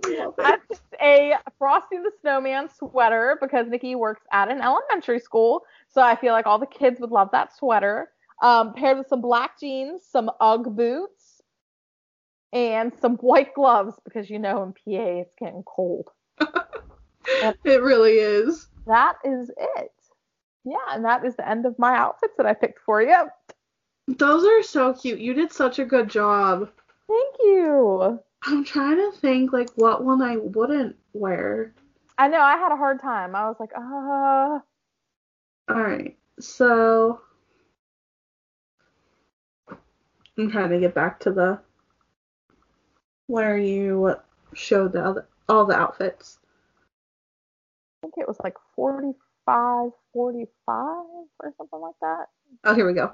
Love I it. picked a Frosty the Snowman sweater because Nikki works at an elementary school. So I feel like all the kids would love that sweater. Um, paired with some black jeans, some Ugg boots, and some white gloves because you know in PA it's getting cold. it really is. That is it. Yeah, and that is the end of my outfits that I picked for you. Those are so cute. You did such a good job. Thank you. I'm trying to think like what one I wouldn't wear. I know I had a hard time. I was like, uh. All right, so I'm trying to get back to the where you showed the other, all the outfits. I think it was like 45, 45 or something like that. Oh, here we go.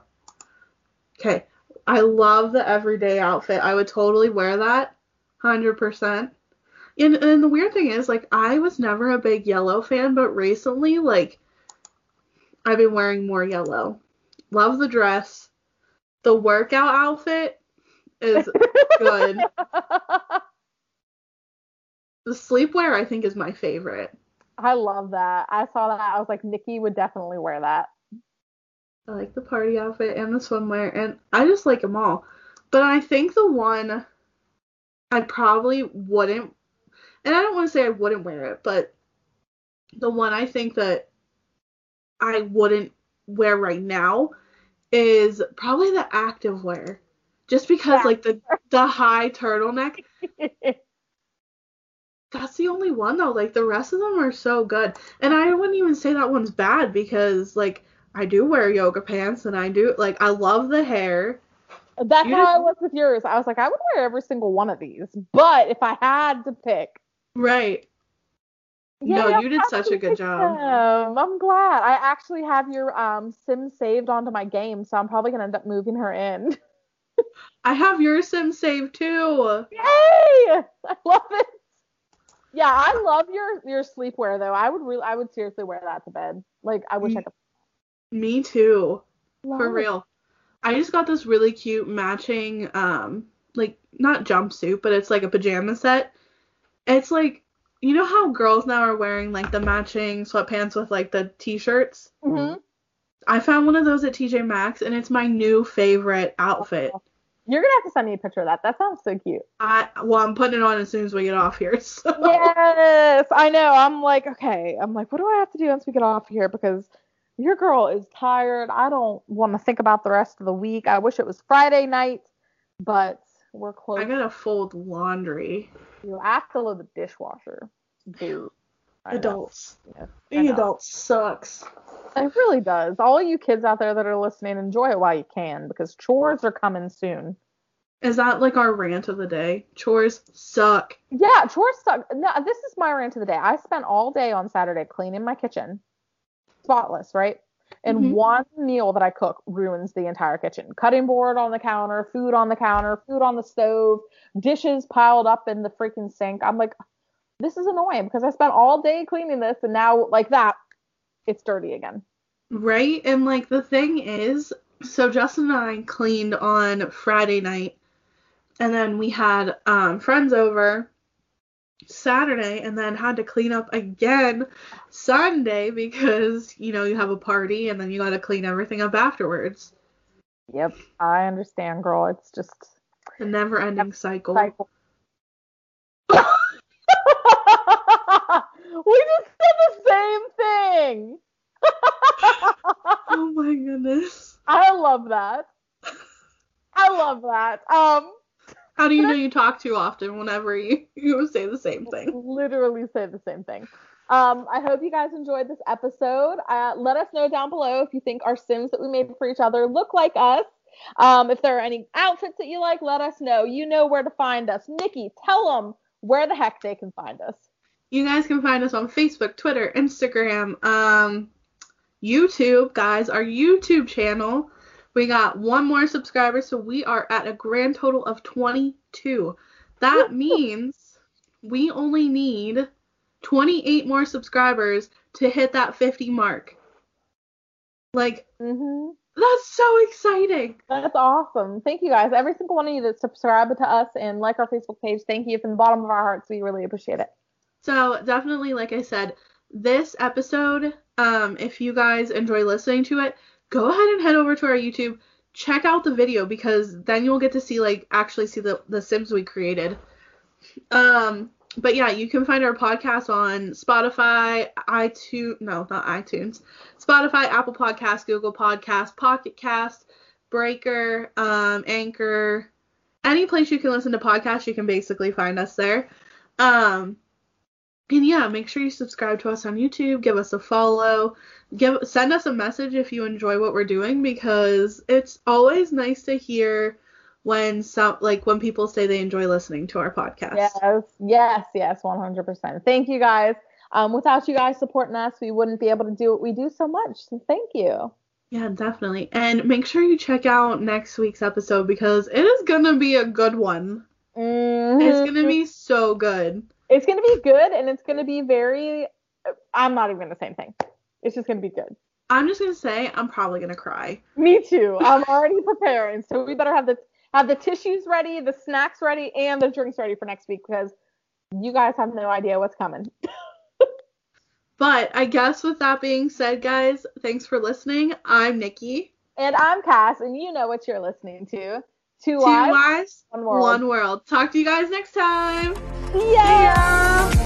Okay. I love the everyday outfit. I would totally wear that. 100%. And, and the weird thing is, like, I was never a big yellow fan, but recently, like, I've been wearing more yellow. Love the dress. The workout outfit is good. the sleepwear, I think, is my favorite. I love that. I saw that. I was like, Nikki would definitely wear that. I like the party outfit and the swimwear, and I just like them all. But I think the one I probably wouldn't, and I don't want to say I wouldn't wear it, but the one I think that I wouldn't wear right now is probably the active wear. Just because yeah. like the the high turtleneck. that's the only one though. Like the rest of them are so good. And I wouldn't even say that one's bad because like I do wear yoga pants and I do like I love the hair. That's you how just, I was with yours. I was like, I would wear every single one of these, but if I had to pick, right. Yeah, no, you did such a good job. Them. I'm glad. I actually have your um sim saved onto my game, so I'm probably gonna end up moving her in. I have your sim saved too. Yay! I love it. Yeah, I love your your sleepwear though. I would really, I would seriously wear that to bed. Like, I wish I could me too. Love For real. I just got this really cute matching um like not jumpsuit, but it's like a pajama set. It's like you know how girls now are wearing like the matching sweatpants with like the t-shirts? Mhm. I found one of those at TJ Maxx and it's my new favorite outfit. You're gonna have to send me a picture of that. That sounds so cute. I well, I'm putting it on as soon as we get off here. So. Yes, I know. I'm like, okay. I'm like, what do I have to do once we get off here? Because your girl is tired. I don't want to think about the rest of the week. I wish it was Friday night, but we're close. I gotta fold laundry. You have to load the dishwasher. Dude. Adults. Yeah, Being adults sucks. It really does. All you kids out there that are listening, enjoy it while you can because chores are coming soon. Is that like our rant of the day? Chores suck. Yeah, chores suck. No, this is my rant of the day. I spent all day on Saturday cleaning my kitchen spotless, right? And mm-hmm. one meal that I cook ruins the entire kitchen. Cutting board on the counter, food on the counter, food on the stove, dishes piled up in the freaking sink. I'm like, this is annoying because I spent all day cleaning this and now like that, it's dirty again. Right? And like the thing is, so Justin and I cleaned on Friday night and then we had um, friends over Saturday and then had to clean up again Sunday because, you know, you have a party and then you got to clean everything up afterwards. Yep, I understand, girl. It's just a never ending cycle. cycle. we just said the same thing. oh my goodness. I love that. I love that. Um how do you know you talk too often whenever you, you say the same thing? Literally say the same thing. Um, I hope you guys enjoyed this episode. Uh, let us know down below if you think our Sims that we made for each other look like us. Um, if there are any outfits that you like, let us know. You know where to find us. Nikki, tell them where the heck they can find us. You guys can find us on Facebook, Twitter, Instagram, um, YouTube, guys. Our YouTube channel we got one more subscriber, so we are at a grand total of 22. That means we only need 28 more subscribers to hit that 50 mark. Like, mm-hmm. that's so exciting. That's awesome. Thank you guys. Every single one of you that subscribe to us and like our Facebook page, thank you from the bottom of our hearts. We really appreciate it. So, definitely, like I said, this episode, um, if you guys enjoy listening to it, go ahead and head over to our YouTube, check out the video because then you'll get to see like actually see the the Sims we created. Um, but yeah, you can find our podcast on Spotify, iTunes, no, not iTunes, Spotify, Apple Podcast, Google Podcast, Pocket Cast, Breaker, um, Anchor, any place you can listen to podcasts, you can basically find us there. Um, and yeah, make sure you subscribe to us on YouTube, give us a follow, give send us a message if you enjoy what we're doing because it's always nice to hear when some like when people say they enjoy listening to our podcast. Yes, yes, yes, 100%. Thank you guys. Um, without you guys supporting us, we wouldn't be able to do what we do so much. So thank you. Yeah, definitely. And make sure you check out next week's episode because it is gonna be a good one. Mm-hmm. It's gonna be so good. It's gonna be good, and it's gonna be very. I'm not even gonna say anything. It's just gonna be good. I'm just gonna say I'm probably gonna cry. Me too. I'm already preparing, so we better have the have the tissues ready, the snacks ready, and the drinks ready for next week because you guys have no idea what's coming. but I guess with that being said, guys, thanks for listening. I'm Nikki. And I'm Cass, and you know what you're listening to. Two, Two lives, one world. One world. Talk to you guys next time. Yeah.